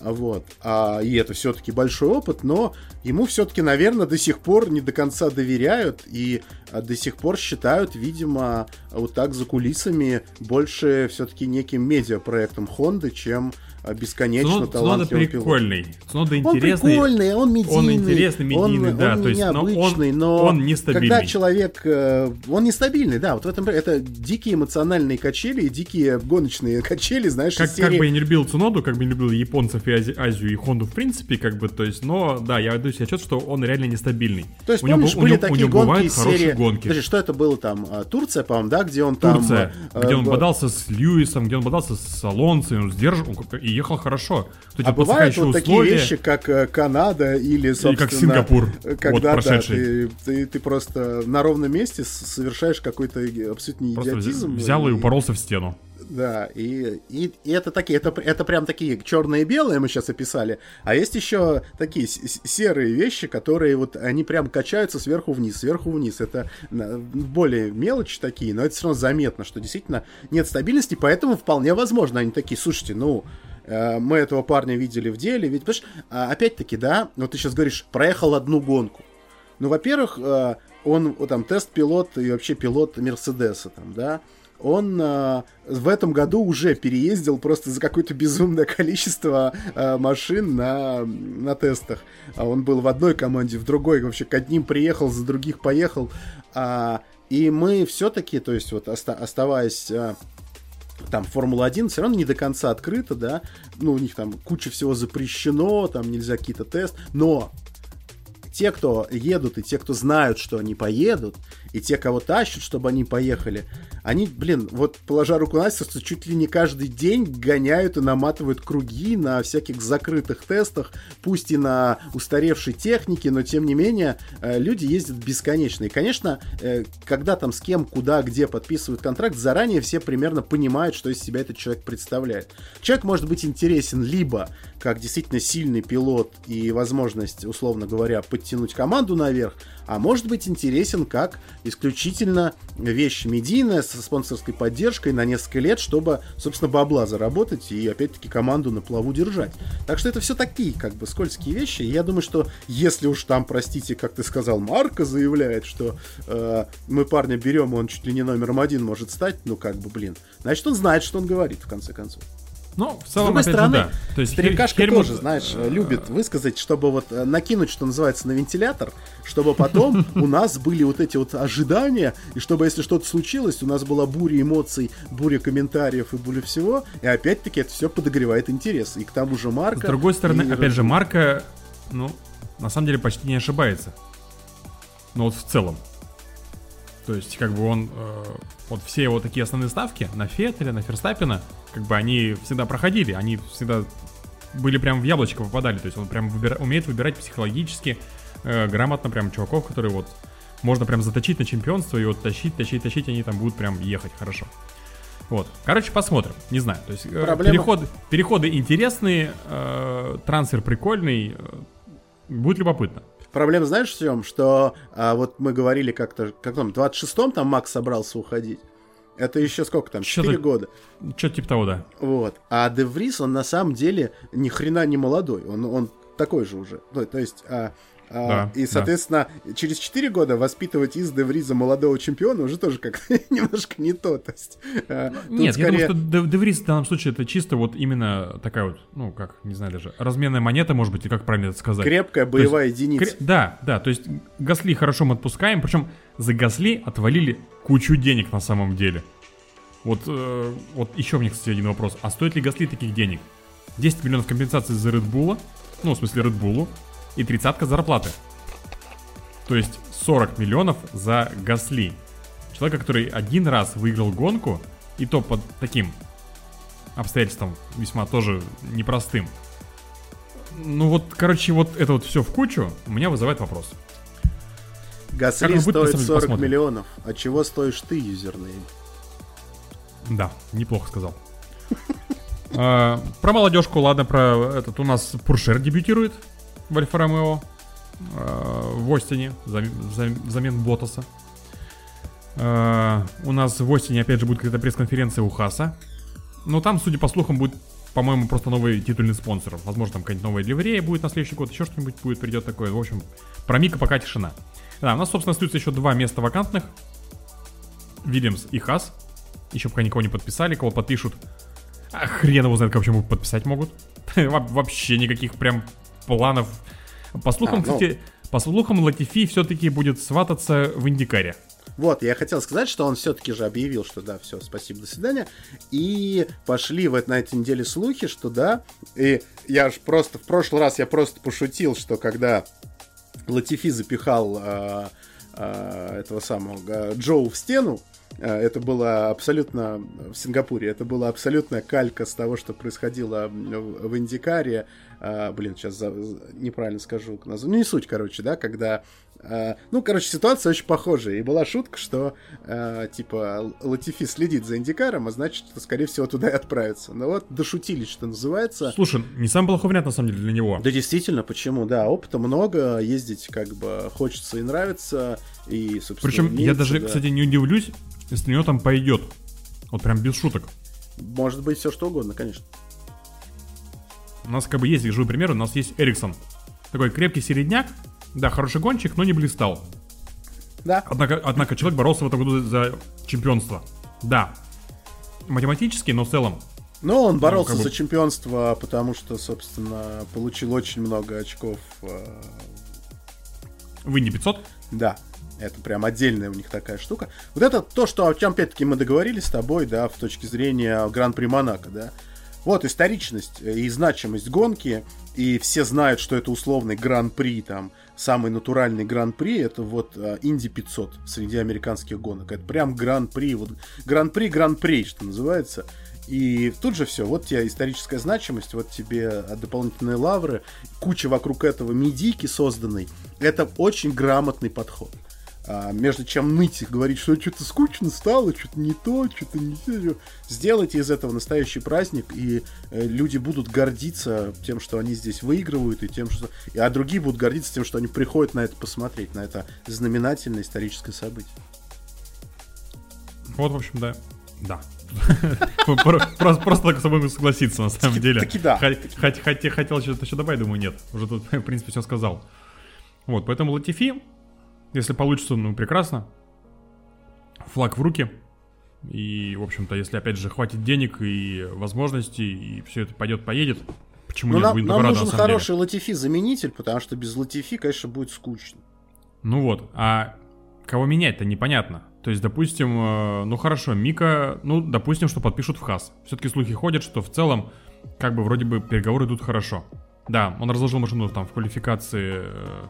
Speaker 3: А Вот. А, и это все-таки большой опыт, но ему все-таки, наверное, до сих пор не до конца доверяют и а, до сих пор считают, видимо, вот так за кулисами больше все-таки неким медиапроектом Хонды, чем а, бесконечно
Speaker 2: Цунода, Цунода
Speaker 3: талантливым пилотом.
Speaker 2: прикольный. Цунода
Speaker 3: Он
Speaker 2: интересный.
Speaker 3: прикольный, он медийный.
Speaker 2: Он интересный, медийный,
Speaker 3: он,
Speaker 2: да,
Speaker 3: он
Speaker 2: то есть, но он-
Speaker 3: необычный, но,
Speaker 2: он нестабильный.
Speaker 3: когда человек, э, он нестабильный, да, вот в этом это дикие эмоциональные качели и дикие гоночные [LAUGHS] качели, знаешь,
Speaker 2: Как,
Speaker 3: из
Speaker 2: как
Speaker 3: серии-
Speaker 2: бы я не любил Цуноду, как бы не любил японцев и Ази- Азию и Хонду в принципе, как бы, то есть, но да, я отдаю себе отчет, что он реально нестабильный.
Speaker 3: То есть,
Speaker 2: у него,
Speaker 3: помнишь,
Speaker 2: у
Speaker 3: были
Speaker 2: него- у
Speaker 3: такие
Speaker 2: него
Speaker 3: гонки
Speaker 2: бывают
Speaker 3: из
Speaker 2: хорошие
Speaker 3: серии...
Speaker 2: гонки.
Speaker 3: Подожди, что это было там? А, Турция, по-моему, да, где он там...
Speaker 2: Турция,
Speaker 3: э,
Speaker 2: где он
Speaker 3: э,
Speaker 2: бодался с Льюисом, где он бодался с Алонсо, и он сдержал он как- и ехал хорошо. То есть
Speaker 3: А бывают вот такие
Speaker 2: условия.
Speaker 3: вещи, как э, Канада или, собственно...
Speaker 2: как Сингапур, вот
Speaker 3: Когда, да,
Speaker 2: прошедший.
Speaker 3: ты, ты, ты просто на ровном месте совершаешь какой-то абсолютно
Speaker 2: Просто
Speaker 3: идиотизм.
Speaker 2: взял и упоролся в стену.
Speaker 3: Да, и, и, и это такие, это, это прям такие черные и белые мы сейчас описали, а есть еще такие серые вещи, которые вот они прям качаются сверху вниз, сверху вниз. Это на- более мелочи такие, но это все равно заметно, что действительно нет стабильности, поэтому вполне возможно они такие, слушайте, ну э, мы этого парня видели в деле, ведь, понимаешь, а, опять-таки, да, вот ты сейчас говоришь, проехал одну гонку. Ну, во-первых, э, он там тест-пилот и вообще пилот Мерседеса, там, да, он э, в этом году уже переездил просто за какое-то безумное количество э, машин на, на тестах. А он был в одной команде, в другой, вообще к одним приехал, за других поехал. А, и мы все-таки, то есть вот оста- оставаясь а, там Формула-1 все равно не до конца открыта, да, ну, у них там куча всего запрещено, там нельзя какие-то тесты, но те, кто едут, и те, кто знают, что они поедут, и те, кого тащат, чтобы они поехали, они, блин, вот положа руку на сердце, чуть ли не каждый день гоняют и наматывают круги на всяких закрытых тестах, пусть и на устаревшей технике, но тем не менее э, люди ездят бесконечно. И, конечно, э, когда там с кем, куда, где подписывают контракт, заранее все примерно понимают, что из себя этот человек представляет. Человек может быть интересен либо как действительно сильный пилот и возможность, условно говоря, подтянуть команду наверх, а может быть интересен как исключительно вещь медийная со спонсорской поддержкой на несколько лет, чтобы, собственно, бабла заработать и, опять-таки, команду на плаву держать. Так что это все такие, как бы, скользкие вещи. И я думаю, что если уж там, простите, как ты сказал, Марка заявляет, что э, мы парня берем, он чуть ли не номером один может стать, ну, как бы, блин, значит, он знает, что он говорит, в конце концов.
Speaker 2: Ну, в
Speaker 3: С
Speaker 2: целом,
Speaker 3: другой
Speaker 2: опять
Speaker 3: стороны,
Speaker 2: же, да. То есть
Speaker 3: старикашка
Speaker 2: Хель- Хельмут-
Speaker 3: тоже, знаешь, любит высказать, чтобы вот э, накинуть, что называется, на вентилятор, чтобы потом [LAUGHS] у нас были вот эти вот ожидания, и чтобы, если что-то случилось, у нас была буря эмоций, буря комментариев и буря всего, и опять-таки это все подогревает интерес. И к тому же Марка...
Speaker 2: С другой стороны,
Speaker 3: и-
Speaker 2: опять же, Марка, ну, на самом деле почти не ошибается. Ну вот в целом. То есть, как бы он, э, вот все его такие основные ставки на Феттеля, на Ферстаппина, как бы они всегда проходили, они всегда были прям в яблочко попадали, то есть он прям выбира- умеет выбирать психологически э, грамотно прям чуваков, которые вот можно прям заточить на чемпионство и вот тащить, тащить, тащить, они там будут прям ехать хорошо. Вот. Короче, посмотрим. Не знаю. То есть э,
Speaker 3: Проблема-
Speaker 2: переходы, переходы интересные, э, трансфер прикольный. э, будет любопытно.
Speaker 3: Проблема, знаешь, в чем? Что а, вот мы говорили как-то, как там, в 26-м там Макс собрался уходить. Это еще сколько там, 4 года.
Speaker 2: Что-то типа того, да.
Speaker 3: Вот. А Деврис, он на самом деле ни хрена не молодой. Он, он такой же уже. Ну, то есть, а,
Speaker 2: Да,
Speaker 3: и,
Speaker 2: да.
Speaker 3: соответственно, через 4 года воспитывать из Девриза молодого чемпиона уже тоже как [LAUGHS] немножко не то. То есть, а, тут
Speaker 2: Нет, я
Speaker 3: скорее-
Speaker 2: думаю, что Де- Деврис в данном случае это чисто вот именно такая вот, ну как, не знаю даже, разменная монета, может быть, и как правильно это сказать.
Speaker 3: крепкая
Speaker 2: То есть
Speaker 3: боевая единица.
Speaker 2: Кре- Да, да, то есть Гасли хорошо мы отпускаем, причем за Гасли отвалили кучу денег на самом деле. Вот, э, вот еще мне, кстати, один вопрос. А стоит ли Гасли таких денег? 10 миллионов компенсаций за Редбула, ну, в смысле Редбулу, и тридцатка зарплаты. То есть 40 миллионов за Гасли. Человека, который один раз выиграл гонку, и то под таким обстоятельством весьма тоже непростым. Ну вот, короче, вот это вот все в кучу у меня вызывает вопрос.
Speaker 3: Гасли
Speaker 2: будет,
Speaker 3: стоит
Speaker 2: деле,
Speaker 3: 40
Speaker 2: посмотрим.
Speaker 3: миллионов. А чего стоишь ты, юзернейм?
Speaker 2: Да, неплохо сказал. [LAUGHS] А, Про молодежку, ладно, про этот у нас Пуршер дебютирует в Альфа Ромео а, в Остине зам- зам- взамен Ботаса. А, У нас в Остине опять же будет какая-то пресс-конференция у Хаса. Но там, судя по слухам, будет, по-моему, просто новый титульный спонсор. Возможно, там какая-нибудь новая ливрея будет на следующий год, еще что-нибудь будет, придет такое. В общем, про Мика пока тишина. Да, у нас, собственно, остаются еще два места вакантных. Вильямс и Хас. Еще пока никого не подписали, кого подпишут. А хрен его знает, вообще могут подписать могут. [LAUGHS] Во- Вообще никаких прям планов. По слухам,
Speaker 3: А, ну.
Speaker 2: кстати, по слухам, Латифи все-таки будет свататься в Индикаре.
Speaker 3: Вот, я хотел сказать, что он все-таки же объявил, что да, все, спасибо, до свидания. И пошли в, на этой неделе слухи, что да. И я ж просто, в прошлый раз я просто пошутил, что когда Латифи запихал а, а, этого самого а, Джоу в стену, это было абсолютно в Сингапуре, это была абсолютная калька с того, что происходило в Индикаре. А, блин, сейчас за- неправильно скажу. Ну, не суть, короче, да, когда а, ну, короче, ситуация очень похожая. И была шутка, что, а, типа, Латифи следит за Индикаром, а значит, что, скорее всего, туда и отправится. Но вот дошутились, что называется.
Speaker 2: Слушай, не самый плохой вариант на самом деле для него.
Speaker 3: Да, действительно, почему? Да, опыта много, ездить как бы хочется и нравится, и, собственно,
Speaker 2: Причем я
Speaker 3: умеется,
Speaker 2: даже,
Speaker 3: да.
Speaker 2: кстати, не удивлюсь, если у него там пойдет. Вот прям без шуток.
Speaker 3: Может быть, все что угодно, конечно.
Speaker 2: У нас как бы есть живой пример, у нас есть Эриксон. Такой крепкий середняк, да, хороший гонщик, но не блистал.
Speaker 3: Да,
Speaker 2: Однако, однако человек боролся в этом году за чемпионство. Да. Математически, но в целом.
Speaker 3: но он боролся
Speaker 2: как бы-
Speaker 3: за чемпионство, потому что, собственно, получил очень много очков. э,
Speaker 2: В Инди 500.
Speaker 3: Да, это прям отдельная у них такая штука. Вот это то, что, о чем, опять-таки, мы договорились с тобой, да, в точке зрения Гран-при Монако, да. Вот историчность э, и значимость гонки, и все знают, что это условный Гран-при, там, самый натуральный Гран-при, это вот э, Инди 500 среди американских гонок. Это прям Гран-при, вот Гран-при, Гран-при, что называется. И тут же все, вот тебе историческая значимость, вот тебе э, дополнительные лавры, куча вокруг этого медики созданной. Это очень грамотный подход. А, между чем ныть и говорить, что что-то скучно стало, что-то не то, что-то не то. Сделайте из этого настоящий праздник, и э, люди будут гордиться тем, что они здесь выигрывают, и тем, что... и- А другие будут гордиться тем, что они приходят на это посмотреть, на это знаменательное историческое событие.
Speaker 2: Вот, в общем, да. Да. [LAUGHS] Про- Просто так с тобой согласиться, на самом деле.
Speaker 3: таки да.
Speaker 2: Хот- хот- хот- Хотел что-то еще добавить, думаю, нет. Уже тут, в принципе, все сказал. Вот, поэтому Латифи, если получится, ну, прекрасно. Флаг в руки. И, в общем-то, если, опять же, хватит денег и возможностей, и все это пойдет, поедет, почему
Speaker 3: Ну,
Speaker 2: нет,
Speaker 3: нам,
Speaker 2: будем
Speaker 3: нам нужен
Speaker 2: на самом деле.
Speaker 3: хороший Латифи-заменитель, потому что без Латифи, конечно, будет скучно.
Speaker 2: Ну вот, а кого менять-то непонятно. То есть, допустим, э, ну хорошо, Мика, ну, допустим, что подпишут в ХАС. Все-таки слухи ходят, что в целом, как бы, вроде бы, переговоры идут хорошо. Да, он разложил машину там в квалификации э,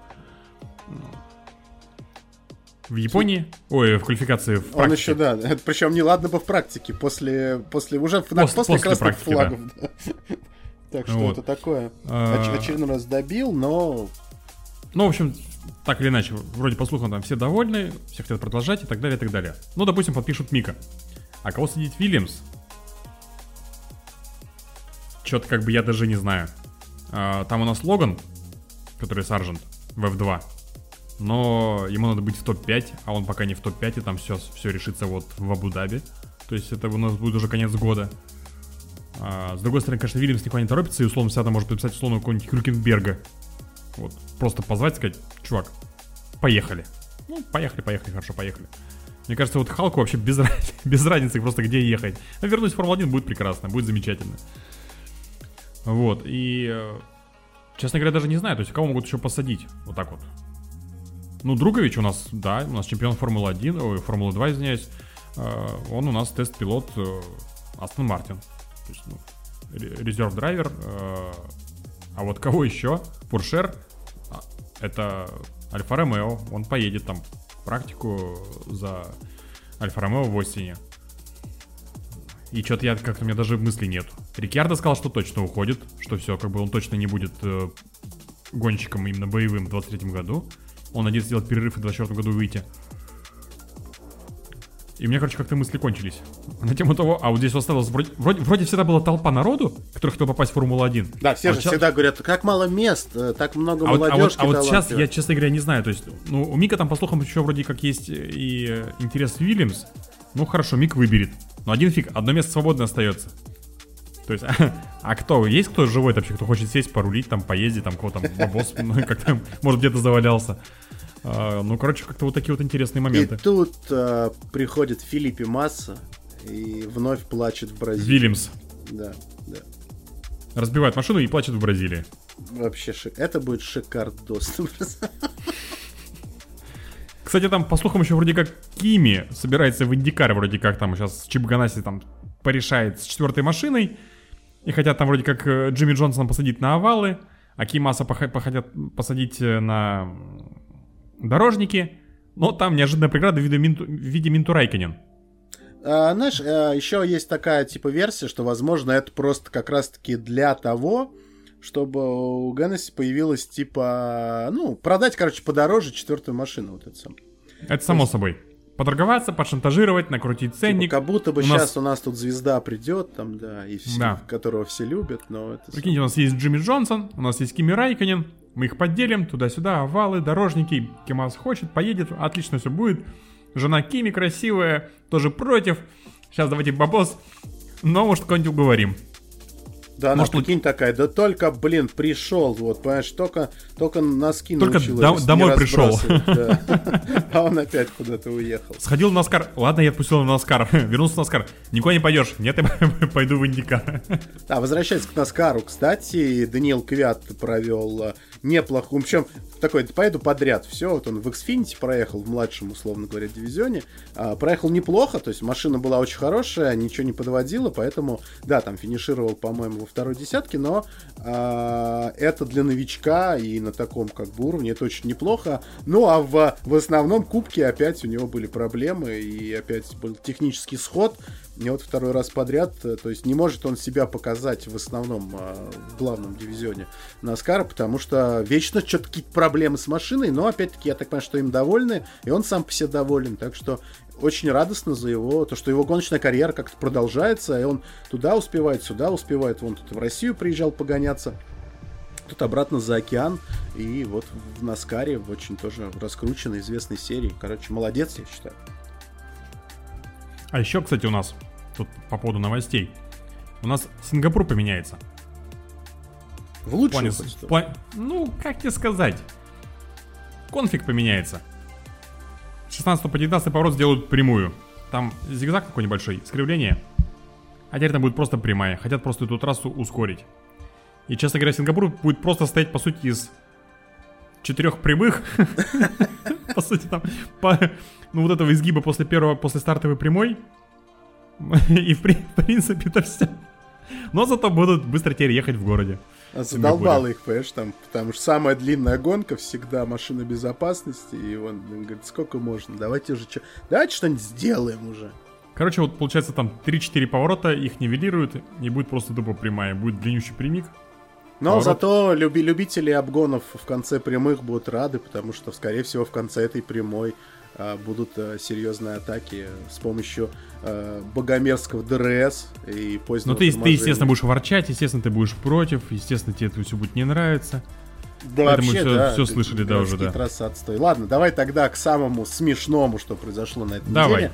Speaker 2: в Японии. Ой, в квалификации в
Speaker 3: Он
Speaker 2: практике.
Speaker 3: еще, да, это причем не ладно бы в практике, после, после уже в- на-
Speaker 2: Пос-
Speaker 3: после,
Speaker 2: после
Speaker 3: красных
Speaker 2: практики,
Speaker 3: флагов. да. [LAUGHS] Так что
Speaker 2: Вот.
Speaker 3: это такое.
Speaker 2: А.
Speaker 3: Оч- очередной раз добил, но
Speaker 2: Ну, в общем, так или иначе, вроде по слухам там все довольны, все хотят продолжать и так далее, и так далее. Ну, допустим, подпишут Мика. А кого садить Вильямс? Что-то как бы я даже не знаю. А, там у нас Логан, который саржент в F2. Но ему надо быть в топ-5, а он пока не в топ-5, и там все, все решится вот в Абу-Даби. То есть это у нас будет уже конец года. А, с другой стороны, конечно, Вильямс никуда не торопится, и условно там может подписать условно какого-нибудь Хюлькенберга. Вот, просто позвать, сказать, чувак, поехали. Ну, поехали, поехали, хорошо, поехали. Мне кажется, вот Халку вообще без, [LAUGHS] без разницы просто где ехать. А вернусь в Формулу-1 будет прекрасно, будет замечательно. Вот, и... э, Честно говоря, даже не знаю, то есть кого могут еще посадить, вот так вот. Ну, Другович у нас, да, у нас чемпион Формулы-1, ой, Формулы-2, извиняюсь. Э, Он у нас тест-пилот э, Астон Мартин. То есть, ну, ре- резерв-драйвер. э, А вот кого еще? Фуршер. а, Это Альфа Ромео. Он поедет там практику за Альфа Ромео в осени. И что-то я как-то у меня даже мысли нет. Рикьярдо сказал, что точно уходит, что все, как бы он точно не будет э, гонщиком именно боевым в 23 году. Он надеется сделать перерыв и в 24 году выйти. И у меня, короче, как-то мысли кончились. На тему того, а вот здесь осталось вроде, вроде, вроде всегда была толпа народу, который хотел попасть в Формулу-1.
Speaker 3: Да, все
Speaker 2: А
Speaker 3: же
Speaker 2: щас-
Speaker 3: всегда говорят, как мало мест, э, так много
Speaker 2: а вот, а вот,
Speaker 3: молодежи.
Speaker 2: а вот сейчас я, честно говоря, не знаю. То есть, ну, у Мика там, по слухам, еще вроде как есть и э, интерес Вильямс. Ну, хорошо, Мик выберет. Но один фиг, одно место свободно остается. То есть, [LAUGHS] а кто? Есть кто живой вообще, кто хочет сесть, порулить, там, поездить, там, кого там, бабос, [LAUGHS] ну, как там, может, где-то завалялся. А, ну, короче, как-то вот такие вот интересные
Speaker 3: И
Speaker 2: моменты.
Speaker 3: тут э, приходит Филиппе Масса и вновь плачет в Бразилии.
Speaker 2: Вильямс
Speaker 3: Да, да.
Speaker 2: разбивает машину и плачет в Бразилии.
Speaker 3: Вообще шик. Это будет шикардос. [LAUGHS]
Speaker 2: Кстати, там, по слухам, еще вроде как Кими собирается в Индикар, вроде как там сейчас Чип Ганаси там порешает с четвертой машиной. И хотят там вроде как э, Джимми Джонсона посадить на овалы, а Кимаса хотят посадить э, на дорожники. Но там неожиданная преграда в виде, Минту, в виде Минту Райконен.
Speaker 3: А, знаешь, еще есть такая типа версия, что, возможно, это просто как раз-таки для того, чтобы у Геннесси появилась типа, ну, продать, короче, подороже четвертую машину вот это сам.
Speaker 2: Это само собой. Поторговаться, пошантажировать, накрутить ценник.
Speaker 3: Типа, как будто бы
Speaker 2: У нас-
Speaker 3: сейчас у нас тут звезда придет, там, да, и все,
Speaker 2: Да.
Speaker 3: которого все любят, но это...
Speaker 2: Прикиньте, у нас есть Джимми Джонсон, у нас есть Кими Райконен, мы их поделим туда-сюда, овалы, дорожники, Кимас хочет, поедет, отлично все будет. Жена Кими красивая, тоже против. Сейчас давайте бабос, но может какой-нибудь уговорим.
Speaker 3: Да, она,
Speaker 2: Может,
Speaker 3: прикинь, такая, да только, блин, пришел, вот, понимаешь, только, только носки
Speaker 2: Только дом- домой пришел. [LAUGHS]
Speaker 3: А он опять куда-то уехал.
Speaker 2: Сходил на Наскар, ладно, я отпустил на Наскар, [LAUGHS] вернулся на Наскар. Никуда не пойдешь, нет, я [LAUGHS] пойду в Индикар.
Speaker 3: А, возвращаясь к Наскару, кстати, Даниил Квят провел неплохую, причем такой, поеду подряд, все, вот он в Xfinity проехал, в младшем, условно говоря, дивизионе, а, проехал неплохо, то есть машина была очень хорошая, ничего не подводила, поэтому, да, там финишировал, по-моему, во второй десятке, но а, это для новичка и на таком как бы уровне это очень неплохо. Ну, а в, в основном кубке опять у него были проблемы, и опять был технический сход, и вот второй раз подряд, э, то есть не может он себя показать в основном а, в главном дивизионе Наскара, потому что вечно что-то какие-то проблемы с машиной, но опять-таки я так понимаю, что им довольны, и он сам по себе доволен, так что очень радостно за его, то, что его гоночная карьера как-то продолжается, и он туда успевает, сюда успевает, вон тут в Россию приезжал погоняться, тут обратно за океан, и вот в Наскаре в очень тоже раскрученной, известной серии. Короче, молодец, я считаю.
Speaker 2: А еще, кстати, у нас, тут по поводу новостей, у нас Сингапур поменяется.
Speaker 3: В лучшем
Speaker 2: плане, в Ну, как тебе сказать? Конфиг поменяется. С 16 по 19 поворот сделают прямую. Там зигзаг такой небольшой, искривление. А теперь там будет просто прямая. Хотят просто эту трассу ускорить. И, честно говоря, Сингапур будет просто стоять, по сути, из четырех прямых. [LAUGHS] По сути, там, ну, вот этого изгиба после первого, после стартовой прямой. [LAUGHS] И, в при- в принципе, это все. Но зато будут быстро теперь ехать в городе.
Speaker 3: А Задолбало их, понимаешь, там, потому что самая длинная гонка всегда машина безопасности, и он говорит, сколько можно, давайте уже что, давайте что-нибудь сделаем уже.
Speaker 2: Короче, вот получается там 3-4 поворота, их нивелируют, и будет просто тупо прямая. Будет длиннющий прямик.
Speaker 3: Но
Speaker 2: Поворот.
Speaker 3: зато люби- любители обгонов в конце прямых будут рады, потому что, скорее всего, в конце этой прямой будут а, серьезные атаки с помощью а, богомерзкого DRS и позднего
Speaker 2: Но ты, ты, естественно, будешь ворчать, естественно, ты будешь против, естественно, тебе это все будет не нравиться.
Speaker 3: Да,
Speaker 2: Поэтому
Speaker 3: вообще,
Speaker 2: всё-
Speaker 3: да,
Speaker 2: всё
Speaker 3: г-
Speaker 2: слышали, да, уже, да.
Speaker 3: трассы отстой. Ладно, давай тогда к самому смешному, что произошло на этой
Speaker 2: Давай.
Speaker 3: неделе.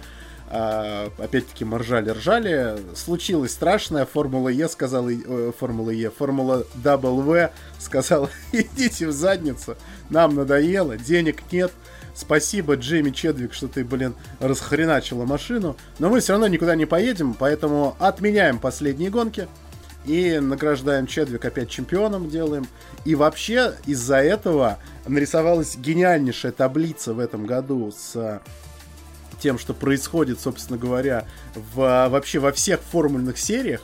Speaker 3: а, опять-таки мы ржали-ржали. Случилось страшное. Формула Е сказала... э, Формула Е. Формула W сказала, [LAUGHS] идите в задницу. Нам надоело, денег нет. Спасибо, Джейми Чедвик, что ты, блин, расхреначила машину. Но мы все равно никуда не поедем, поэтому отменяем последние гонки. И награждаем Чедвик опять чемпионом делаем. И вообще из-за этого нарисовалась гениальнейшая таблица в этом году с тем, что происходит, собственно говоря, в, вообще во всех формульных сериях,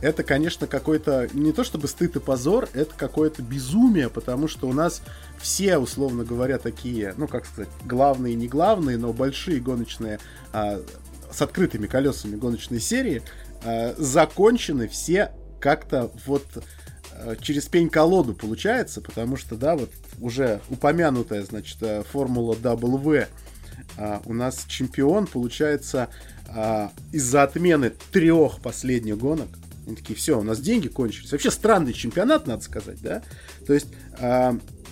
Speaker 3: это, конечно, какой-то не то чтобы стыд и позор, это какое-то безумие, потому что у нас все, условно говоря, такие, ну, как сказать, главные не главные, но большие гоночные а, с открытыми колесами гоночной серии а, закончены все как-то вот а, через пень-колоду получается, потому что, да, вот уже упомянутая, значит, э, формула W а, у нас чемпион получается а, из-за отмены трех последних гонок. Они такие, все, у нас деньги кончились. Вообще странный чемпионат, надо сказать, да? То есть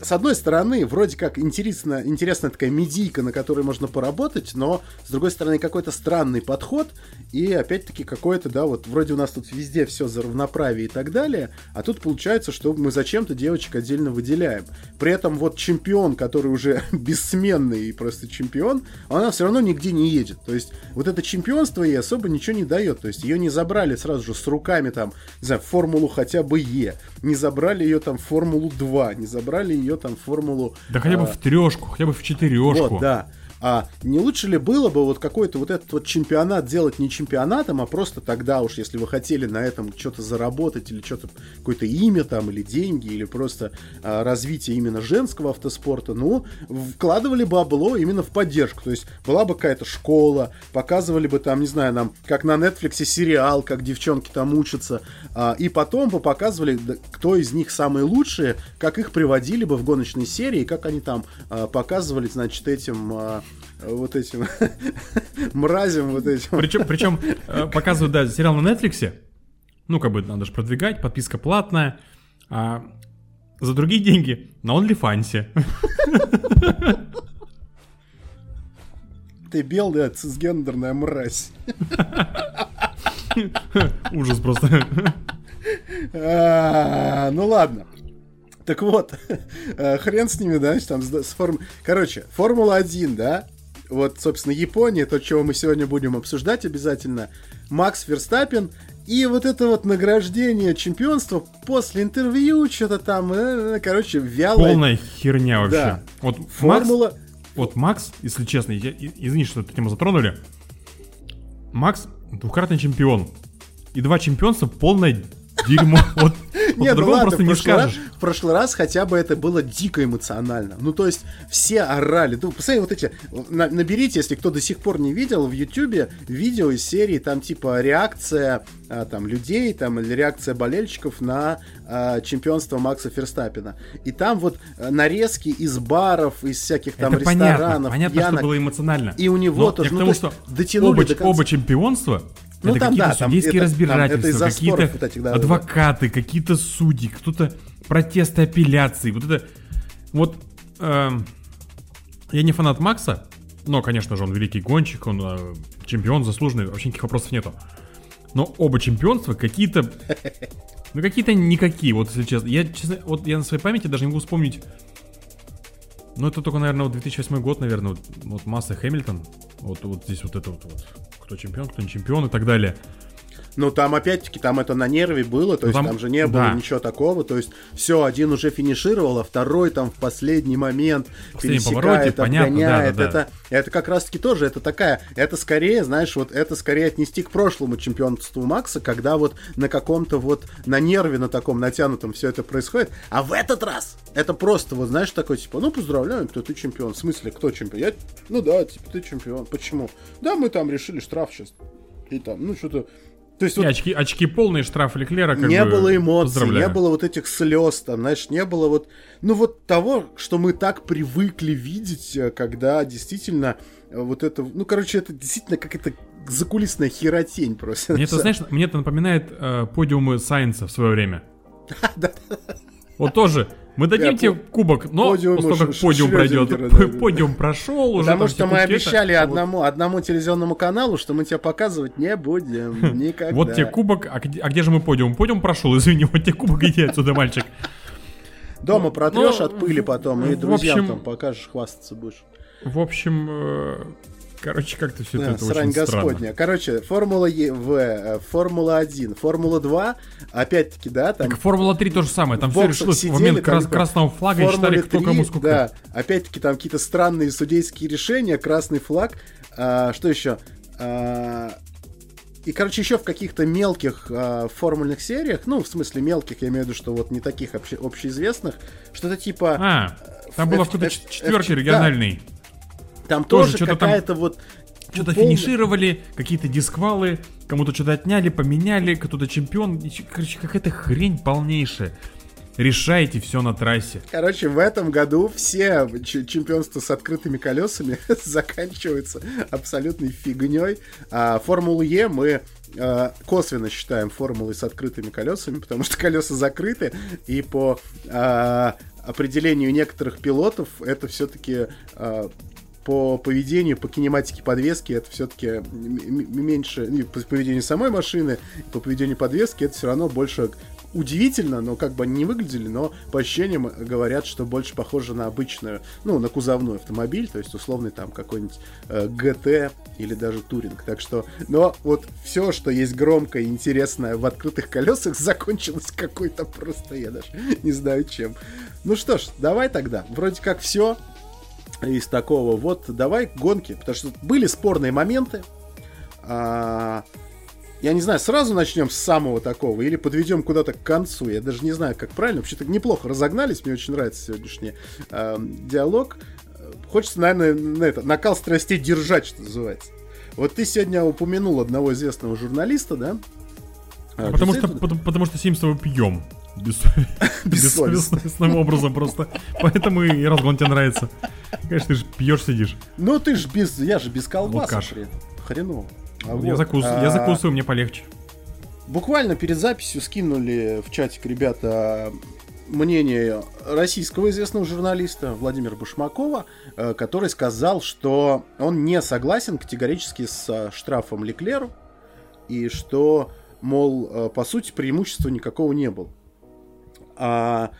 Speaker 3: с одной стороны, вроде как интересно, интересная такая медийка, на которой можно поработать, но с другой стороны, какой-то странный подход, и опять-таки какой-то, да, вот вроде у нас тут везде все за равноправие и так далее, а тут получается, что мы зачем-то девочек отдельно выделяем. При этом вот чемпион, который уже [LAUGHS] бессменный и просто чемпион, она все равно нигде не едет. То есть вот это чемпионство ей особо ничего не дает. То есть ее не забрали сразу же с руками там, не знаю, формулу хотя бы Е, не забрали ее там формулу 2, не забрали ее там формулу...
Speaker 2: Да хотя бы
Speaker 3: а,
Speaker 2: в трешку, хотя бы в четырешку.
Speaker 3: вот, да. А не лучше ли было бы вот какой-то вот этот вот чемпионат делать не чемпионатом, а просто тогда уж, если вы хотели на этом что-то заработать или что-то, какое-то имя там, или деньги, или просто а, развитие именно женского автоспорта, ну, вкладывали бы обло именно в поддержку. То есть была бы какая-то школа, показывали бы там, не знаю, нам, как на Netflix сериал, как девчонки там учатся, а, и потом бы показывали, кто из них самые лучшие, как их приводили бы в гоночной серии, как они там а, показывали, значит, этим а, вот этим [LAUGHS] мразям, вот этим.
Speaker 2: Причем, причем э, показывают, да, сериал на Netflix. Ну, как бы надо же продвигать, подписка платная. А за другие деньги на OnlyFans.
Speaker 3: Ты белая цисгендерная мразь.
Speaker 2: Ужас просто.
Speaker 3: А, Ну ладно. Так вот, э, хрен с ними, да, там с с форм... Короче, Формула-1, да, вот, собственно, Япония, то, чего мы сегодня будем обсуждать обязательно, Макс Верстаппин, и вот это вот награждение чемпионства после интервью, что-то там, э, короче, вялое.
Speaker 2: Полная херня вообще.
Speaker 3: Да.
Speaker 2: Вот Макс,
Speaker 3: Формула...
Speaker 2: вот Макс, если честно, я, извини, что эту тему затронули. Макс двукратный чемпион. И два чемпионства полное дерьмо. [LAUGHS] Вот, [LAUGHS] вот
Speaker 3: Не, ну ладно,
Speaker 2: просто не
Speaker 3: прошлый, раз,
Speaker 2: скажешь.
Speaker 3: в прошлый раз хотя бы это было дико эмоционально. Ну, то есть, все орали. Ну, посмотри, вот эти... на- наберите, если кто до сих пор не видел, в Ютубе видео из серии, там, типа, реакция а, там, людей, там, или реакция болельщиков на а, чемпионство Макса Ферстаппина. И там вот а, нарезки из баров, из всяких там
Speaker 2: Это понятно,
Speaker 3: ресторанов,
Speaker 2: понятно,
Speaker 3: пьянок.
Speaker 2: что было эмоционально.
Speaker 3: И у него
Speaker 2: Но
Speaker 3: тоже, ну,
Speaker 2: тому,
Speaker 3: то есть
Speaker 2: что
Speaker 3: дотянули
Speaker 2: оба,
Speaker 3: до конца.
Speaker 2: оба чемпионства
Speaker 3: Ну,
Speaker 2: это
Speaker 3: там,
Speaker 2: какие-то
Speaker 3: да, там
Speaker 2: судейские
Speaker 3: это- там это
Speaker 2: разбирательства,
Speaker 3: из-за
Speaker 2: какие-то
Speaker 3: споров вот этих, да, да, да.
Speaker 2: адвокаты, какие-то судьи, кто-то протесты апелляции. Вот это... Вот... эм, я не фанат Макса, но, конечно же, он великий гонщик, он э, чемпион заслуженный, вообще никаких вопросов нету. Но оба чемпионства какие-то... Ну, какие-то никакие, вот если честно. Я, честно, вот я на своей памяти даже не могу вспомнить... Ну, это только, наверное, вот 2008 год, наверное, вот, вот Масса Хэмилтон. Вот, вот здесь вот это вот, вот. Кто чемпион, кто не чемпион и так далее.
Speaker 3: Ну, там опять-таки, там это на нерве было, то есть там,
Speaker 2: там-
Speaker 3: же не было
Speaker 2: да.
Speaker 3: ничего такого, то есть все, один уже финишировал, а второй там в последний момент
Speaker 2: Последний
Speaker 3: пересекает,
Speaker 2: повороте, понятно,
Speaker 3: обгоняет.
Speaker 2: да-да-да.
Speaker 3: Это, это как раз-таки тоже, это такая, это скорее, знаешь, вот это скорее отнести к прошлому чемпионству Макса, когда вот на каком-то вот, на нерве на таком натянутом все это происходит, а в этот раз это просто, вот знаешь, такой, типа, ну, поздравляем, то ты чемпион. В смысле, кто чемпион? Я, ну да, типа, ты чемпион. Почему? Да, мы там решили штраф сейчас. И там, ну, что-то... То есть вот
Speaker 2: очки, очки полные, штраф Леклера, как
Speaker 3: не
Speaker 2: бы,
Speaker 3: было эмоций,
Speaker 2: поздравляю.
Speaker 3: не было вот этих слез, там, знаешь, не было вот, ну вот того, что мы так привыкли видеть, э, когда действительно э, вот это, ну, короче, это действительно какая-то закулисная херотень просто.
Speaker 2: Мне это, знаешь, мне это напоминает э, подиумы Сайенса в свое время. [LAUGHS] Вот тоже Мы дадим тебе кубок, но после того, как подиум пройдет,
Speaker 3: да,
Speaker 2: подиум прошел уже.
Speaker 3: Потому что мы обещали одному, одному телевизионному каналу, что мы тебя показывать не будем никогда.
Speaker 2: Вот тебе кубок, а где, а где же мы подиум? Подиум прошел, [LAUGHS] извини, вот тебе кубок, иди отсюда, мальчик.
Speaker 3: Дома протрешь
Speaker 2: Ну,
Speaker 3: от пыли потом, и друзьям там покажешь, хвастаться будешь.
Speaker 2: В общем, э, короче, как-то все
Speaker 3: Да,
Speaker 2: это
Speaker 3: срань
Speaker 2: очень странно.
Speaker 3: господня. Короче, Формула Е- В, э, Формула 1, Формула 2, опять-таки, да, там
Speaker 2: Так Формула 3 то же самое, там
Speaker 3: в
Speaker 2: все решилось в
Speaker 3: сидели,
Speaker 2: момент
Speaker 3: там,
Speaker 2: крас- красного флага и
Speaker 3: Формуле
Speaker 2: считали, кто
Speaker 3: 3,
Speaker 2: кому сколько.
Speaker 3: Да, опять-таки там какие-то странные судейские решения, красный флаг. А, что еще? А, и, короче, еще в каких-то мелких а, формульных сериях, ну, в смысле мелких, я имею в виду, что вот не таких обще- общеизвестных, что-то типа...
Speaker 2: А, там было в четверке
Speaker 3: F-
Speaker 2: региональный.
Speaker 3: Там
Speaker 2: тоже
Speaker 3: тоже, какая-то вот...
Speaker 2: Что-то финишировали, какие-то дисквалы, кому-то что-то отняли, поменяли, кто-то чемпион. Короче, какая-то хрень полнейшая. Решайте все на трассе.
Speaker 3: Короче, в этом году все чемпионства с открытыми колесами [LAUGHS] заканчиваются абсолютной фигней. А Формулу Е мы э, косвенно считаем формулой с открытыми колесами, потому что [LAUGHS] колеса закрыты, и по э, определению некоторых пилотов это все-таки по поведению, по кинематике подвески это все-таки меньше, ну, по поведению самой машины, по поведению подвески это все равно больше удивительно, но как бы они не выглядели, но по ощущениям говорят, что больше похоже на обычную, ну, на кузовной автомобиль, то есть условный там какой-нибудь э, ГТ или даже Туринг. Так что, но вот все, что есть громкое и интересное в открытых колесах, [LAUGHS] закончилось какой-то просто, я даже не знаю чем. Ну что ж, давай тогда. Вроде как все из такого. Вот давай гонки, потому что были спорные моменты. А, я не знаю, сразу начнем с самого такого или подведем куда-то к концу. Я даже не знаю, как правильно. Вообще-то неплохо разогнались. Мне очень нравится сегодняшний э, диалог. Хочется, наверное, на это, накал страстей держать, что называется. Вот ты сегодня упомянул одного известного журналиста, да?
Speaker 2: А потому, что, потому, потому что сим с тобой пьем. [LAUGHS] Бессовестным образом просто. Поэтому и разгон тебе нравится. Конечно, ты же пьешь, сидишь.
Speaker 3: Ну ты ж без, я же без колбасы. Хреново. А
Speaker 2: я,
Speaker 3: а,
Speaker 2: закусываю, мне полегче.
Speaker 3: Буквально перед записью скинули в чатик ребята мнение российского известного журналиста Владимира Башмакова, э, который сказал, что он не согласен категорически с э, штрафом Леклеру, и что, мол, э, по сути, преимущества никакого не было. А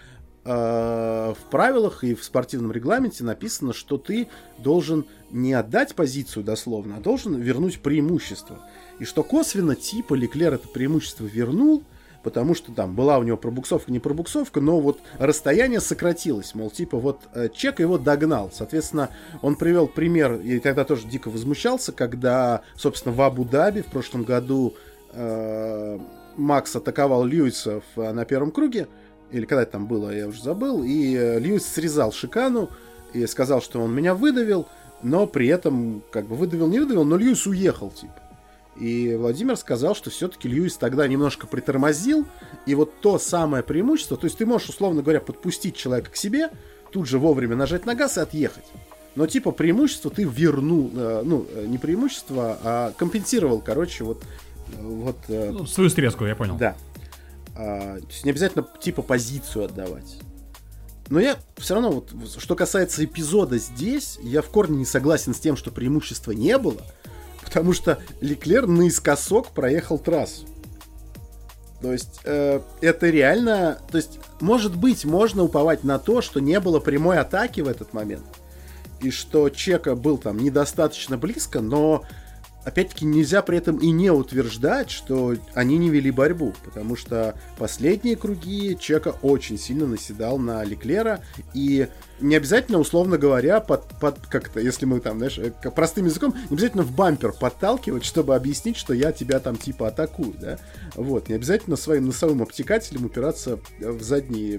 Speaker 3: э, в правилах и в спортивном регламенте написано, что ты должен не отдать позицию дословно, а должен вернуть преимущество. И что косвенно типа Леклер это преимущество вернул, потому что там была у него пробуксовка, не пробуксовка, но вот расстояние сократилось, мол, типа вот э, Чек его догнал. Соответственно, он привел пример, и тогда тоже дико возмущался, когда, собственно, в Абу-Даби в прошлом году э, Макс атаковал Льюиса в- на первом круге, или когда это там было, я уже забыл, и э, Льюис срезал шикану и сказал, что он меня выдавил, но при этом, как бы выдавил, не выдавил, но Льюис уехал, типа. И Владимир сказал, что все-таки Льюис тогда немножко притормозил, и вот то самое преимущество, то есть ты можешь, условно говоря, подпустить человека к себе, тут же вовремя нажать на газ и отъехать. Но типа преимущество ты вернул, э, ну, э, не преимущество, а компенсировал, короче, вот, вот
Speaker 2: Ну, свою стреску, я понял.
Speaker 3: да. А, то есть не обязательно типа позицию отдавать. Но я все равно, вот, что касается эпизода здесь, я в корне не согласен с тем, что преимущества не было, потому что Леклер наискосок проехал трассу. То есть э, это реально... То есть, может быть, можно уповать на то, что не было прямой атаки в этот момент, и что Чека был там недостаточно близко, но опять-таки нельзя при этом и не утверждать, что они не вели борьбу, потому что последние круги Чека очень сильно наседал на Леклера, и не обязательно, условно говоря, под, под как-то, если мы там, знаешь, э, простым языком, не обязательно в бампер подталкивать, чтобы объяснить, что я тебя там типа атакую, да, вот, не обязательно своим носовым обтекателем упираться в задний,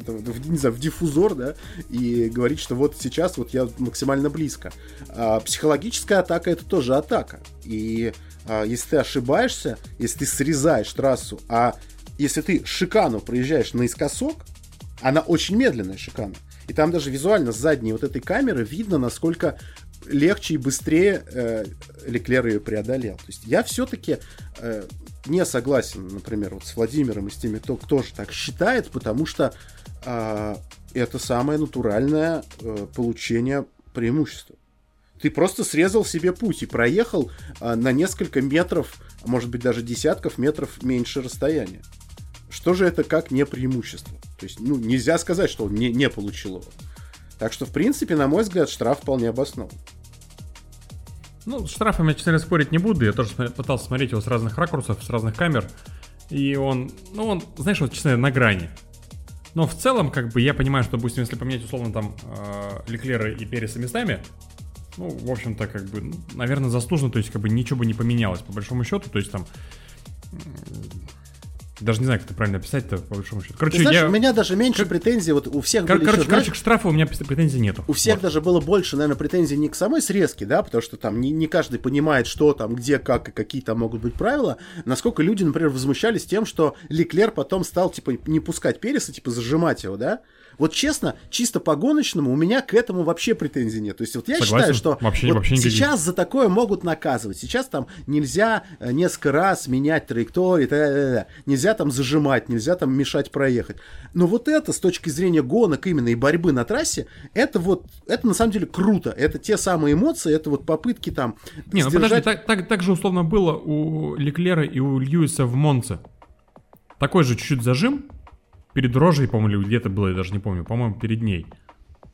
Speaker 3: это, в, не знаю, в диффузор, да, и говорить, что вот сейчас вот я максимально близко. А психологическая атака это тоже атака, и а, если ты ошибаешься, если ты срезаешь трассу, а если ты шикану проезжаешь наискосок, она очень медленная шикана. И там даже визуально с задней вот этой камеры видно, насколько легче и быстрее э, Леклер ее преодолел. То есть я все-таки э, не согласен, например, вот с Владимиром и с теми, кто тоже так считает, потому что а, это самое натуральное э, получение преимущества. Ты просто срезал себе путь и проехал а, на несколько метров, а может быть даже десятков метров меньше расстояния. Что же это как не преимущество? То есть, ну, нельзя сказать, что он не, не получил его. Так что, в принципе, на мой взгляд, штраф вполне обоснован.
Speaker 2: Ну, с штрафами я, честно спорить не буду. Я тоже пытался смотреть его с разных ракурсов, с разных камер. И он, ну, он, знаешь, вот, честно, на грани. Но в целом, как бы, я понимаю, что, допустим, если поменять, условно, там, э, Леклера и Переса местами, ну, в общем-то, как бы, ну, наверное, заслуженно, то есть, как бы, ничего бы не поменялось, по большому счету, то есть, там, даже не знаю, как это правильно описать-то, по большому счету. Короче,
Speaker 3: Ты знаешь,
Speaker 2: я...
Speaker 3: у меня даже меньше претензий, вот у всех
Speaker 2: Кор-
Speaker 3: были
Speaker 2: короче,
Speaker 3: еще, знаешь,
Speaker 2: короче, к штрафу у меня претензий нету.
Speaker 3: У всех
Speaker 2: Вот.
Speaker 3: даже было больше, наверное, претензий не к самой срезке, да, потому что там не, не каждый понимает, что там, где, как и какие там могут быть правила. Насколько люди, например, возмущались тем, что Леклер потом стал, типа, не пускать Переса, типа, зажимать его, да. Вот честно, чисто по гоночному у меня к этому вообще претензий нет. То есть вот я
Speaker 2: Согласен.
Speaker 3: считаю, что
Speaker 2: Вообще-
Speaker 3: вот
Speaker 2: вообще никаких.
Speaker 3: сейчас за такое могут наказывать. Сейчас там нельзя э, несколько раз менять траектории, та-да-да-да. нельзя там зажимать, нельзя там мешать проехать. Но вот это с точки зрения гонок именно и борьбы на трассе, это вот, это на самом деле круто. Это те самые эмоции, это вот попытки там
Speaker 2: Не, ну подожди,
Speaker 3: сдержать-
Speaker 2: так, так, так же условно было у Леклера и у Льюиса в Монце. Такой же чуть-чуть зажим перед рожей, по-моему, где-то было, я даже не помню, по-моему, перед ней.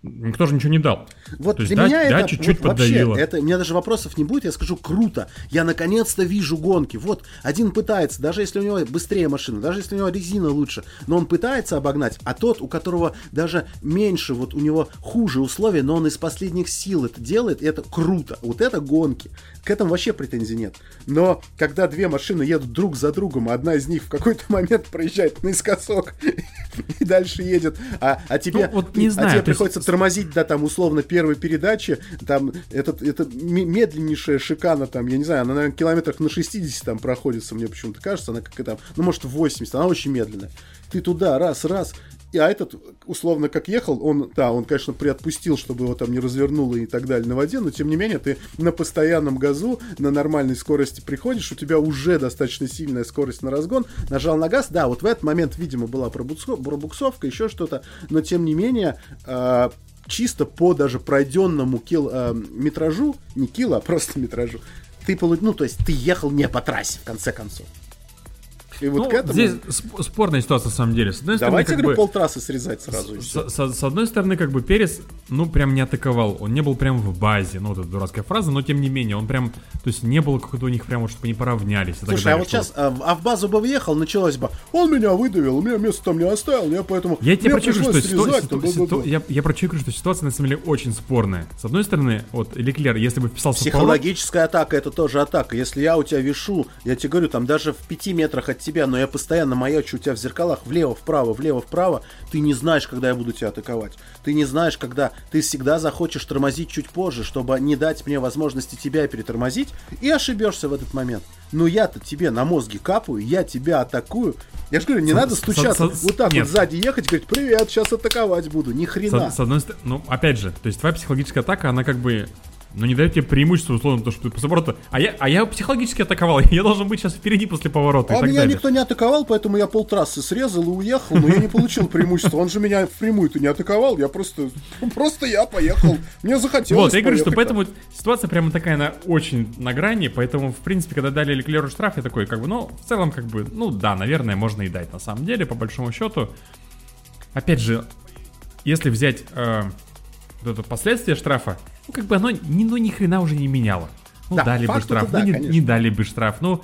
Speaker 2: Никто же ничего не дал.
Speaker 3: Вот
Speaker 2: То есть
Speaker 3: для
Speaker 2: да-
Speaker 3: меня
Speaker 2: да,
Speaker 3: это
Speaker 2: чуть-чуть
Speaker 3: вот вообще,
Speaker 2: поддавило.
Speaker 3: это, у меня даже вопросов не будет, я скажу круто. Я наконец-то вижу гонки. Вот один пытается, даже если у него быстрее машина, даже если у него резина лучше, но он пытается обогнать, а тот, у которого даже меньше, вот у него хуже условия, но он из последних сил это делает, и это круто. Вот это гонки. К этому вообще претензий нет. Но когда две машины едут друг за другом, а одна из них в какой-то [LAUGHS] момент проезжает наискосок [LAUGHS] и дальше едет, а, а тебе,
Speaker 2: Ну, вот не
Speaker 3: а
Speaker 2: знаю,
Speaker 3: тебе
Speaker 2: то есть-
Speaker 3: приходится тормозить, да, там, условно, первой передачи, там, этот, это медленнейшая шикана, там, я не знаю, она, наверное, километрах на 60 там проходится, мне почему-то кажется, она как там, ну, может, в 80, она очень медленная. Ты туда, раз, раз, а этот, условно, как ехал, он, да, он, конечно, приотпустил, чтобы его там не развернуло и так далее на воде, но, тем не менее, ты на постоянном газу, на нормальной скорости приходишь, у тебя уже достаточно сильная скорость на разгон, нажал на газ, да, вот в этот момент, видимо, была пробуксо- пробуксовка, еще что-то, но, тем не менее, а, чисто по даже пройденному кил, а, метражу, не кило, а просто метражу, ты получил, ну, то есть ты ехал не по трассе, в конце концов. И вот
Speaker 2: Ну,
Speaker 3: к этому...
Speaker 2: Здесь сп- спорная ситуация, на самом деле. С одной
Speaker 3: Давайте,
Speaker 2: стороны,
Speaker 3: говорю,
Speaker 2: как бы,
Speaker 3: полтрассы срезать сразу.
Speaker 2: с, с- с одной стороны, как бы Перес, ну, прям не атаковал. Он не был прям в базе. Ну, вот эта дурацкая фраза, но тем не менее, он прям, то есть не было какого-то у них прям, вот, чтобы они поравнялись.
Speaker 3: Слушай, а
Speaker 2: далее,
Speaker 3: вот
Speaker 2: что
Speaker 3: сейчас, а, в- а в базу бы въехал, началось бы, он меня выдавил, меня место там не оставил, я поэтому...
Speaker 2: Я тебе
Speaker 3: мне
Speaker 2: про что ситу-
Speaker 3: срезать,
Speaker 2: ситу- ситу-
Speaker 3: бла-бла-бла».
Speaker 2: я, я про что ситуация на самом деле очень спорная. С одной стороны, вот Леклер, если бы вписался в
Speaker 3: Психологическая атака это тоже атака. Если я у тебя вешу, я тебе говорю, там даже в пяти метрах от тебя, но я постоянно маячу у тебя в зеркалах влево, вправо, влево, вправо, ты не знаешь, когда я буду тебя атаковать. Ты не знаешь, когда ты всегда захочешь тормозить чуть позже, чтобы не дать мне возможности тебя перетормозить, и ошибешься в этот момент. Но я-то тебе на мозги капаю, я тебя атакую. Я же говорю, не
Speaker 2: Со-
Speaker 3: надо стучаться,
Speaker 2: со-
Speaker 3: вот так
Speaker 2: нет.
Speaker 3: вот сзади ехать и говорить, привет, сейчас атаковать буду. Ни хрена.
Speaker 2: С, с одной стороны, ну, опять же, то есть твоя психологическая атака, она как бы, ну, не дает тебе преимущество, условно, то, что ты после поворота... А я, а я психологически атаковал, [LAUGHS] я должен быть сейчас впереди после поворота
Speaker 3: А меня
Speaker 2: далее.
Speaker 3: никто не атаковал, поэтому я полтрассы срезал и уехал, но я не получил [LAUGHS] преимущества. Он же меня впрямую-то не атаковал, я просто... Просто я поехал. Мне захотелось
Speaker 2: Вот, я говорю, что поэтому ситуация прямо такая, она очень на грани, поэтому, в принципе, когда дали Леклеру штраф, я такой, как бы, ну, в целом, как бы, ну, да, наверное, можно и дать, на самом деле, по большому счету. Опять же, если взять э, вот это последствия штрафа, ну, как бы оно ни, ну, ни хрена уже не меняло. Ну,
Speaker 3: Да,
Speaker 2: дали бы штраф,
Speaker 3: да,
Speaker 2: ну, не,
Speaker 3: конечно.
Speaker 2: не дали бы штраф, ну,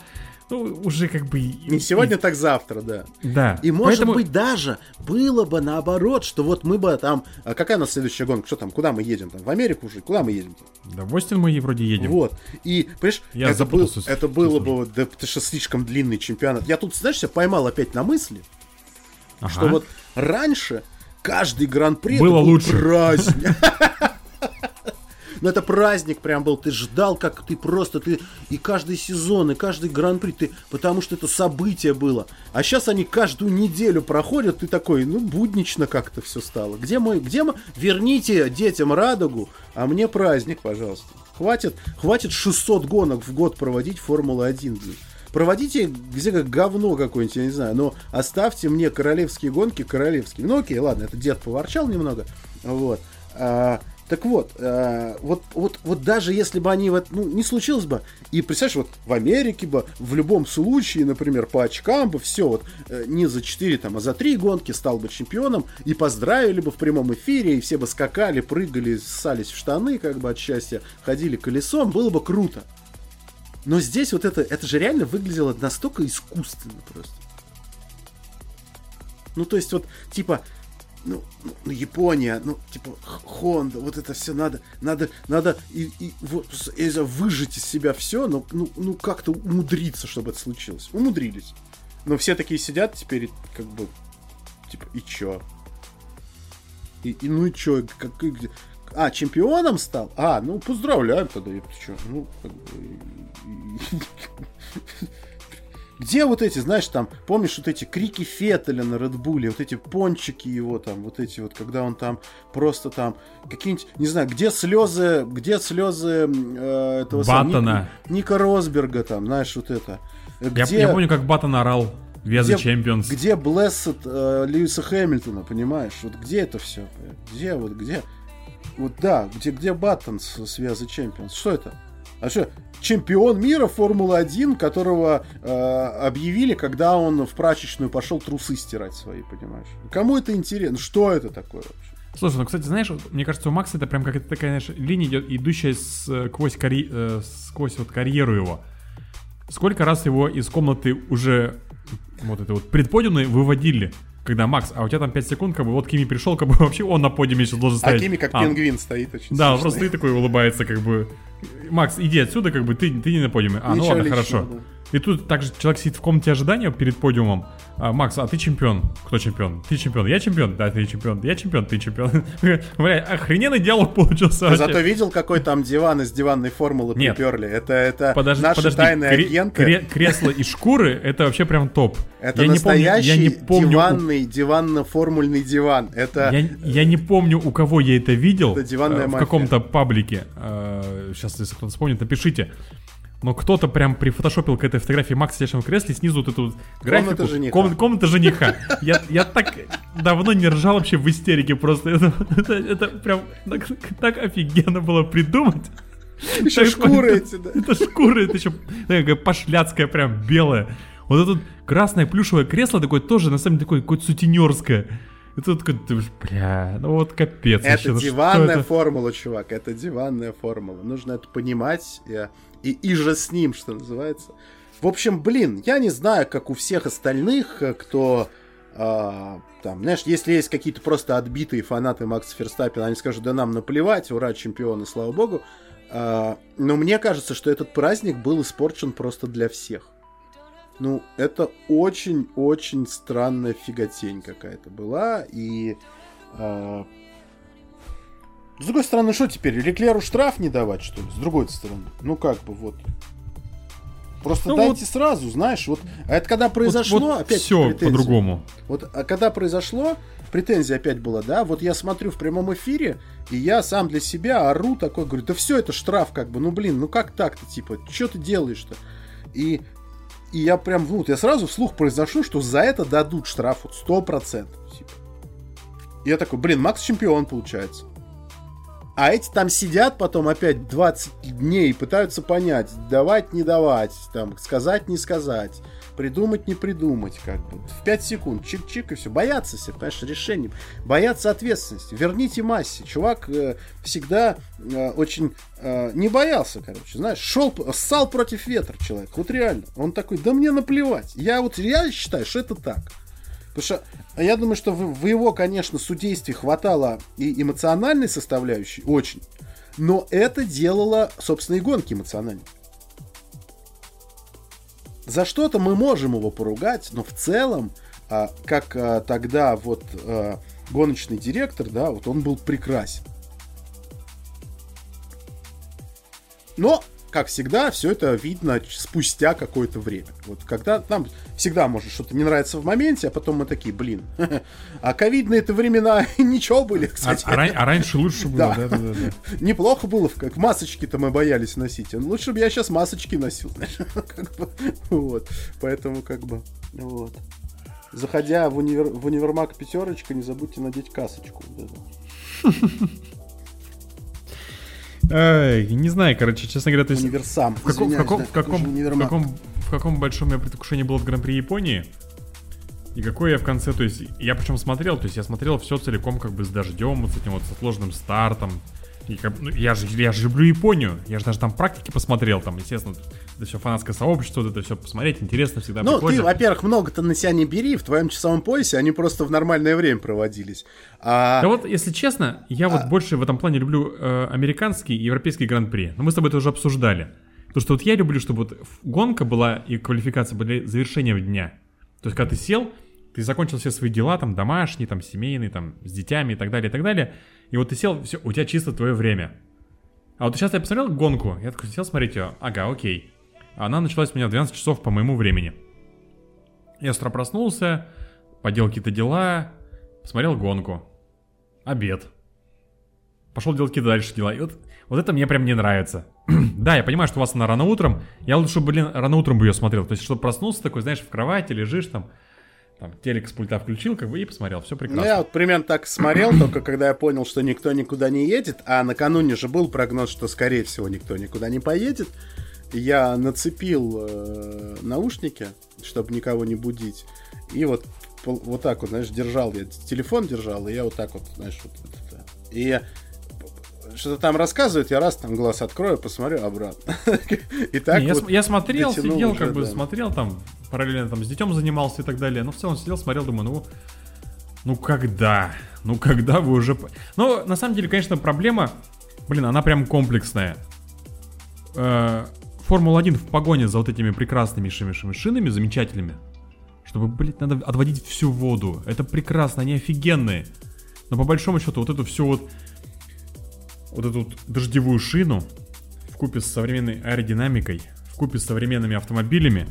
Speaker 2: ну, уже как бы...
Speaker 3: Не сегодня, так завтра, да.
Speaker 2: Да.
Speaker 3: И может
Speaker 2: Поэтому-
Speaker 3: быть даже было бы наоборот, что вот мы бы там... а какая у нас следующая гонка? Что там? Куда мы едем? Там в Америку уже? Куда мы едем?
Speaker 2: Да, в Остин мы вроде едем.
Speaker 3: Вот. И, понимаешь,
Speaker 2: Я
Speaker 3: это, был, это было бы... Да это что слишком длинный чемпионат. Я тут, знаешь, себя поймал опять на мысли,
Speaker 2: Ага.
Speaker 3: что вот раньше каждый гран-при
Speaker 2: Было лучше.
Speaker 3: праздник. [LAUGHS] Ну это праздник прям был, ты ждал, как ты просто, ты и каждый сезон, и каждый гран-при, ты, потому что это событие было. А сейчас они каждую неделю проходят, ты такой, ну буднично как-то все стало. Где мой, где мы, верните детям радугу, а мне праздник, пожалуйста. Хватит, хватит 600 гонок в год проводить Формула-1. блин. проводите где как говно какое-нибудь, я не знаю, но оставьте мне королевские гонки королевские. Ну окей, ладно, это дед поворчал немного, вот. А, так вот, э, вот, вот, вот даже если бы они вот, ну, не случилось бы, и представляешь, вот в Америке бы в любом случае, например, по очкам бы все, вот э, не за 4, там, а за 3 гонки стал бы чемпионом, и поздравили бы в прямом эфире, и все бы скакали, прыгали, ссались в штаны, как бы от счастья, ходили колесом, было бы круто. Но здесь вот это, это же реально выглядело настолько искусственно просто. Ну, то есть вот, типа, ну, ну, ну, Япония, ну, типа, Honda, вот это все надо, надо, надо и, и, вот, и выжить из себя все, но, ну, ну, как-то умудриться, чтобы это случилось. Умудрились. Но все такие сидят теперь, как бы, типа, и чё? И, и ну и чё? Как, а, чемпионом стал? А, ну, поздравляем тогда, я чё? Ну, как бы... Где вот эти, знаешь, там, помнишь вот эти крики Феттеля на Red Bull е, вот эти пончики его там, вот эти вот, когда он там просто там, какие-нибудь, не знаю, где слезы, где слезы э, этого
Speaker 2: Баттона.
Speaker 3: Ника, Ника Росберга там, знаешь, вот это.
Speaker 2: Где, я, я помню, как Баттон орал. We are the champions.
Speaker 3: Где blessed э, Льюиса Хэмилтона, понимаешь? Вот где это все? Где, вот где? Вот да, где, где Баттон с, с We are the champions? Что это? А что, чемпион мира Формулы-1, которого э, объявили, когда он в прачечную пошел трусы стирать свои, понимаешь? Кому это интересно? Что это такое вообще?
Speaker 2: Слушай, ну, кстати, знаешь, мне кажется, у Макса это прям какая-то такая, знаешь, линия идет, идущая сквозь, карь... э, сквозь вот карьеру его. Сколько раз его из комнаты уже вот это вот предподиумной выводили? когда Макс, а у тебя там 5 секунд, как бы вот Кими пришел, как бы [LAUGHS] вообще он на подиуме сейчас должен а стоять.
Speaker 3: А Кими как а, пингвин стоит очень
Speaker 2: Да, он просто стоит такой улыбается, как бы. Макс, иди отсюда, как бы ты, ты не на подиуме. А, Ничего ну ладно, хорошо. И тут также человек сидит в комнате ожидания перед подиумом. А, Макс, а ты чемпион? Кто чемпион? Ты чемпион. Я чемпион? Да, ты чемпион. Я чемпион, ты чемпион. [LAUGHS] Бля, охрененный диалог получился.
Speaker 3: Ты зато видел, какой там диван из диванной формулы
Speaker 2: Нет.
Speaker 3: приперли? Это, это
Speaker 2: подожди,
Speaker 3: наши
Speaker 2: подожди.
Speaker 3: тайные
Speaker 2: Кре-
Speaker 3: агенты.
Speaker 2: Кре- кресло и шкуры это вообще прям топ.
Speaker 3: Это я настоящий не помню, я не помню, диванный, диванно-формульный диван. Это...
Speaker 2: Я, я не помню, у кого я это видел.
Speaker 3: Это диванная
Speaker 2: э, в каком-то паблике. Э, сейчас, если кто-то вспомнит, напишите но кто-то прям прифотошопил к этой фотографии Макса сидящего в кресле, снизу вот эту графику.
Speaker 3: Комната жениха.
Speaker 2: Ком, комната жениха. Я, я так давно не ржал вообще в истерике просто. Это, это, это прям так, так офигенно было придумать.
Speaker 3: Еще шкуры эти, да.
Speaker 2: Это шкуры, это еще такая пошляцкая прям белая. Вот это красное плюшевое кресло такое тоже, на самом деле, такое какое-то сутенерское. И тут такой, бля, ну вот капец.
Speaker 3: Это вообще, ну диванная это? формула, чувак, это диванная формула. Нужно это понимать и, и, же с ним, что называется. В общем, блин, я не знаю, как у всех остальных, э, кто а, там, знаешь, если есть какие-то просто отбитые фанаты Макса Ферстаппина, они скажут, да нам наплевать, ура, чемпионы, слава богу. А, но мне кажется, что этот праздник был испорчен просто для всех. Ну, это очень-очень странная фиготень какая-то была. И э, с другой стороны, что теперь? Леклеру штраф не давать, что ли? С другой стороны. Ну как бы вот. Просто ну, дайте вот, сразу, знаешь, вот. А это когда произошло, вот, вот опять
Speaker 2: все по-другому.
Speaker 3: Вот, а когда произошло, претензия опять была, да, вот я смотрю в прямом эфире, и я сам для себя ору такой, говорю, да все, это штраф, как бы, ну блин, ну как так-то, типа, что ты делаешь-то? И и я прям, вот, я сразу вслух произношу, что за это дадут штраф вот 100%. Типа. И я такой, блин, Макс чемпион получается. А эти там сидят потом опять 20 дней пытаются понять, давать, не давать, там, сказать, не сказать, придумать, не придумать, как бы. В 5 секунд, чик-чик и все. Боятся все, понимаешь, решением. Боятся ответственности. Верните массе. Чувак э, всегда э, очень э, не боялся, короче, знаешь, шел, ссал против ветра человек. Вот реально. Он такой, да мне наплевать. Я вот, я считаю, что это так. Потому что я думаю, что в, его, конечно, судействе хватало и эмоциональной составляющей, очень. Но это делало, собственно, и гонки эмоциональной. За что-то мы можем его поругать, но в целом, а, как а, тогда вот а, гоночный директор, да, вот он был прекрасен. Но как всегда, все это видно спустя какое-то время. Вот когда нам всегда может что-то не нравится в моменте, а потом мы такие, блин, [LAUGHS] а ковидные это времена [LAUGHS] ничего были,
Speaker 2: А,
Speaker 3: кстати.
Speaker 2: а ран- а раньше лучше было,
Speaker 3: Да.
Speaker 2: да, да, да. да.
Speaker 3: Неплохо было, в- как масочки-то мы боялись носить. Лучше бы я сейчас масочки носил, [LAUGHS] знаешь, как бы, вот. Поэтому как бы, вот. Заходя в, универ- в универмаг пятерочка, не забудьте надеть касочку. вот это.
Speaker 2: Ай, не знаю, короче, честно говоря, то есть...
Speaker 3: Универсам.
Speaker 2: В каком, в каком,
Speaker 3: да,
Speaker 2: в каком, в каком, в каком большом я предвкушении был от Гран-при Японии? И какой я в конце, то есть, я причем смотрел, то есть я смотрел все целиком как бы с дождем, вот с этим вот с отложенным стартом. И как, ну, я же я же люблю Японию, я же даже там практики посмотрел, там, естественно, это все фанатское сообщество, вот это все посмотреть, интересно всегда
Speaker 3: Ну,
Speaker 2: прикольно.
Speaker 3: ты, во-первых, много-то на себя не бери, в твоем часовом поясе они просто в нормальное время проводились. А,
Speaker 2: Да вот, если честно, я вот больше в этом плане люблю э, американский и европейский гран-при. Но мы с тобой это уже обсуждали. Потому что вот я люблю, чтобы вот гонка была и квалификация были завершением дня. То есть, когда ты сел, ты закончил все свои дела, там, домашние, там, семейные, там, с детьми и так далее, и так далее. И вот ты сел, все, у тебя чисто твое время. А вот сейчас я посмотрел гонку, я такой сел смотреть ее, ага, окей. Она началась у меня в 12 часов по моему времени. Я с утра проснулся, поделал какие-то дела, посмотрел гонку. Обед. Пошел делать какие-то дальше дела. И вот, вот это мне прям не нравится. [CLEARS THROAT] да, я понимаю, что у вас она рано утром. Я лучше, блин, рано утром бы ее смотрел. То есть, чтобы проснулся такой, знаешь, в кровати лежишь там, там, телек с пульта включил, как бы, и посмотрел. Все
Speaker 3: ну,
Speaker 2: прекрасно.
Speaker 3: я вот примерно так смотрел, только когда я понял, что никто никуда не едет, а накануне же был прогноз, что, скорее всего, никто никуда не поедет. Я нацепил э, наушники, чтобы никого не будить, и вот, вот так вот, знаешь, держал, я телефон держал, и я вот так вот, знаешь, вот, вот это. И что-то там рассказывают, я раз там глаз открою, посмотрю обратно. [LAUGHS] И так
Speaker 2: Не, я,
Speaker 3: вот
Speaker 2: см- я смотрел, сидел,
Speaker 3: уже,
Speaker 2: как бы
Speaker 3: да.
Speaker 2: смотрел там, параллельно там с детем занимался и так далее. Но в целом сидел, смотрел, думаю, ну, ну когда? Ну когда вы уже... Ну, на самом деле, конечно, проблема, блин, она прям комплексная. Э, Формула-1 в погоне за вот этими прекрасными шинами, замечательными, чтобы, блин, надо отводить всю воду. Это прекрасно, они офигенные. Но по большому счету вот эту всю вот вот эту вот дождевую шину в купе с современной аэродинамикой, в купе с современными автомобилями,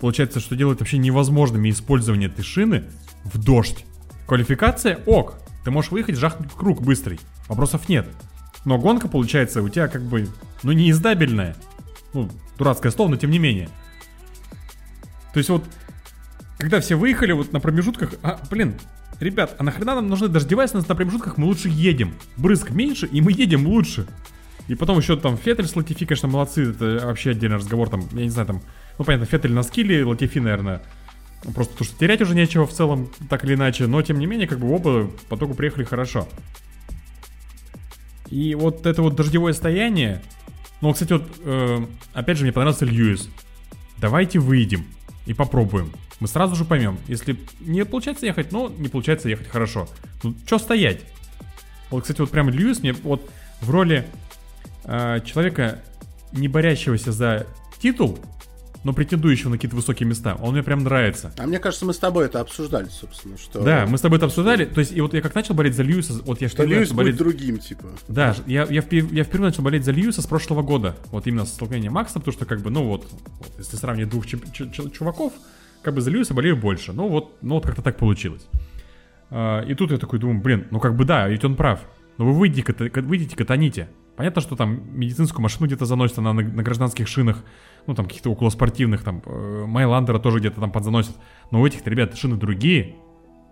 Speaker 2: получается, что делает вообще невозможными использование этой шины в дождь. Квалификация ок, ты можешь выехать, жахнуть круг быстрый, вопросов нет. Но гонка, получается, у тебя как бы, ну, не издабельная. Ну, дурацкое слово, но тем не менее. То есть вот, когда все выехали вот на промежутках, а, блин, ребят, а нахрена нам нужны дождевая, если нас на промежутках мы лучше едем. Брызг меньше, и мы едем лучше. И потом еще там Феттель с Латифи, конечно, молодцы, это вообще отдельный разговор, там, я не знаю, там, ну, понятно, Феттель на скилле, Латифи, наверное, просто потому что терять уже нечего в целом, так или иначе, но, тем не менее, как бы оба по итогу приехали хорошо. И вот это вот дождевое стояние, ну, кстати, вот, э, опять же, мне понравился Льюис. Давайте выйдем и попробуем. Мы сразу же поймем, если не получается ехать, ну, не получается ехать хорошо. Ну, что стоять? Вот, кстати, вот прям Льюис мне вот в роли э, человека, не борящегося за титул, но претендующего на какие-то высокие места, он мне прям нравится.
Speaker 3: А мне кажется, мы с тобой это обсуждали, собственно, что...
Speaker 2: Да, мы с тобой это обсуждали. То есть, и вот я как начал болеть за Льюиса, вот я
Speaker 3: Что Льюис
Speaker 2: начал болеть...
Speaker 3: будет другим, типа.
Speaker 2: Да, я, я, впер- я впервые начал болеть за Льюиса с прошлого года. Вот именно с столкновения Макса, потому что, как бы, ну вот, вот, если сравнить двух чуп- чу- чу- чуваков, как бы за Льюиса болею больше. Ну вот, ну вот как-то так получилось. А, и тут я такой думаю, блин, ну как бы да, ведь он прав. Но вы выйдите, ката- выйдите, катаните. Понятно, что там медицинскую машину где-то заносит, она на, на гражданских шинах, ну там каких-то околоспортивных, там э, Майландера тоже где-то там подзаносит. Но у этих ребят шины другие,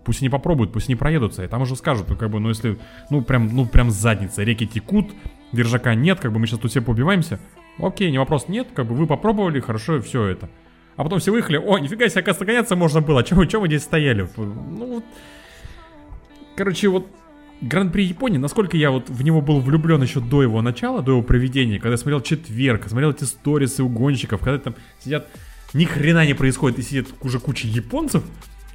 Speaker 2: Пусть они попробуют, пусть они проедутся, и там уже скажут, ну как бы, ну если, ну прям, ну прям с задницы, реки текут, держака нет, как бы мы сейчас тут все побиваемся. Окей, не вопрос, нет, как бы вы попробовали, хорошо, все это. А потом все выехали, о, нифига себе, оказывается, гоняться можно было, чем, чем мы здесь стояли? Ну вот, короче, вот Гран-при Японии, насколько я вот в него был влюблен еще до его начала, до его проведения, когда я смотрел четверг, смотрел эти сторисы у гонщиков, когда там сидят, ни хрена не происходит, и сидит уже куча японцев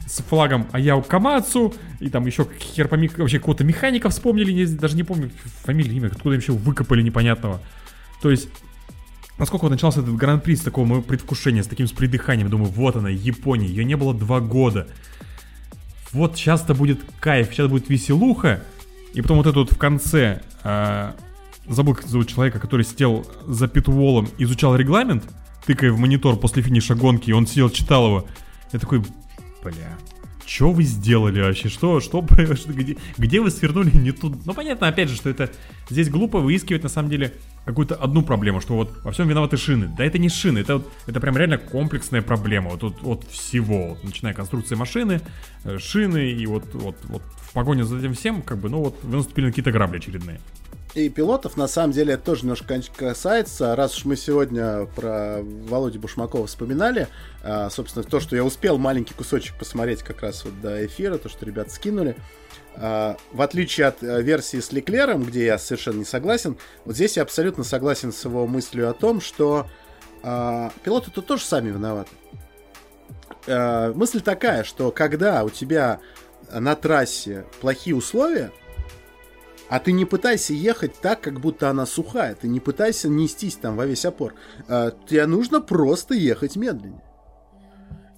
Speaker 2: с флагом Аяо Камацу, и там еще хер пойми, вообще какого-то механика вспомнили, не- даже не помню фамилию, имя, откуда им еще выкопали непонятного. То есть, насколько вот начался этот гран-при с такого моего предвкушения, с таким с придыханием, думаю, вот она, Япония, ее не было два года. Вот сейчас-то будет кайф, сейчас будет веселуха, и потом вот это вот в конце а, забыл, как зовут человека, который сидел за питволом, изучал регламент, тыкая в монитор после финиша гонки, и он сидел, читал его. Я такой, бля, что вы сделали вообще? Что, [LAUGHS] что, где, где вы свернули не тут? Ну, понятно, опять же, что это здесь глупо выискивать, на самом деле, какую-то одну проблему, что вот во всем виноваты шины. Да это не шины, это, это прям реально комплексная проблема. Вот, вот, вот всего, вот, начиная конструкции машины, э, шины, и вот, вот, вот в погоне за этим всем, как бы, ну вот, вы наступили на какие-то грабли очередные.
Speaker 3: И пилотов, на самом деле, это тоже немножко касается. Раз уж мы сегодня про Володю Бушмакова вспоминали, а, собственно, то, что я успел маленький кусочек посмотреть как раз вот до эфира, то, что ребята скинули, а, в отличие от э, версии с Леклером, где я совершенно не согласен, вот здесь я абсолютно согласен с его мыслью о том, что а, пилоты тут тоже сами виноваты. мысль такая, что когда у тебя на трассе плохие условия, а ты не пытайся ехать так, как будто она сухая. Ты не пытайся нестись там во весь опор. А, тебе нужно просто ехать медленнее.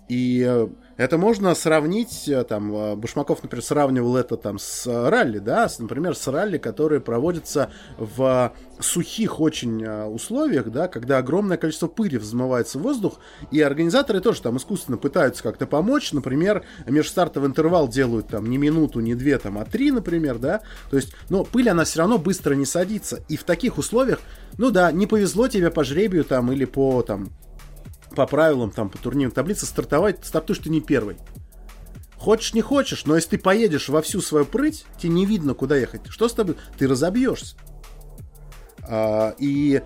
Speaker 3: И э, это можно сравнить, э, там, э, Бушмаков, например, сравнивал это там с э, ралли, да, с, например, с ралли, которые проводятся в сухих очень условиях, да, когда огромное количество пыли взмывается в воздух, и организаторы тоже там искусственно пытаются как-то помочь, например, межстартовый интервал делают там не минуту, не две, там, а три, например, да, то есть, но пыль, она все равно быстро не садится, и в таких условиях, ну да, не повезло тебе по жребию там или по там по правилам, там, по турнирной таблице, стартовать, стартуешь ты не первый. Хочешь, не хочешь, но если ты поедешь во всю свою прыть, тебе не видно, куда ехать. Что с тобой? Ты разобьешься. А, и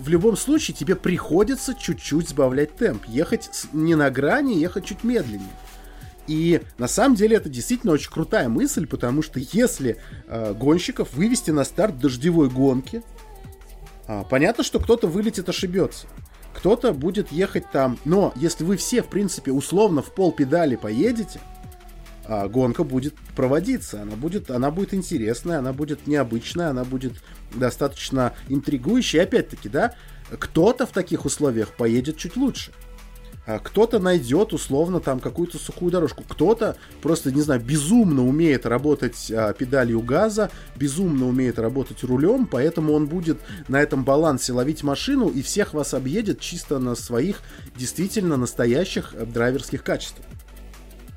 Speaker 3: в любом случае тебе приходится чуть-чуть сбавлять темп. Ехать не на грани, ехать чуть медленнее. И на самом деле это действительно очень крутая мысль, потому что если э, гонщиков вывести на старт дождевой гонки, э, понятно, что кто-то вылетит, ошибется кто-то будет ехать там. Но если вы все, в принципе, условно в пол педали поедете, а, гонка будет проводиться. Она будет, она будет интересная, она будет необычная, она будет достаточно интригующей. Опять-таки, да, кто-то в таких условиях поедет чуть лучше. А кто-то найдет условно там какую-то сухую дорожку, кто-то просто, не знаю, безумно умеет работать а, педалью газа, безумно умеет работать рулем, поэтому он будет на этом балансе ловить машину и всех вас объедет чисто на своих действительно настоящих э, драйверских качествах.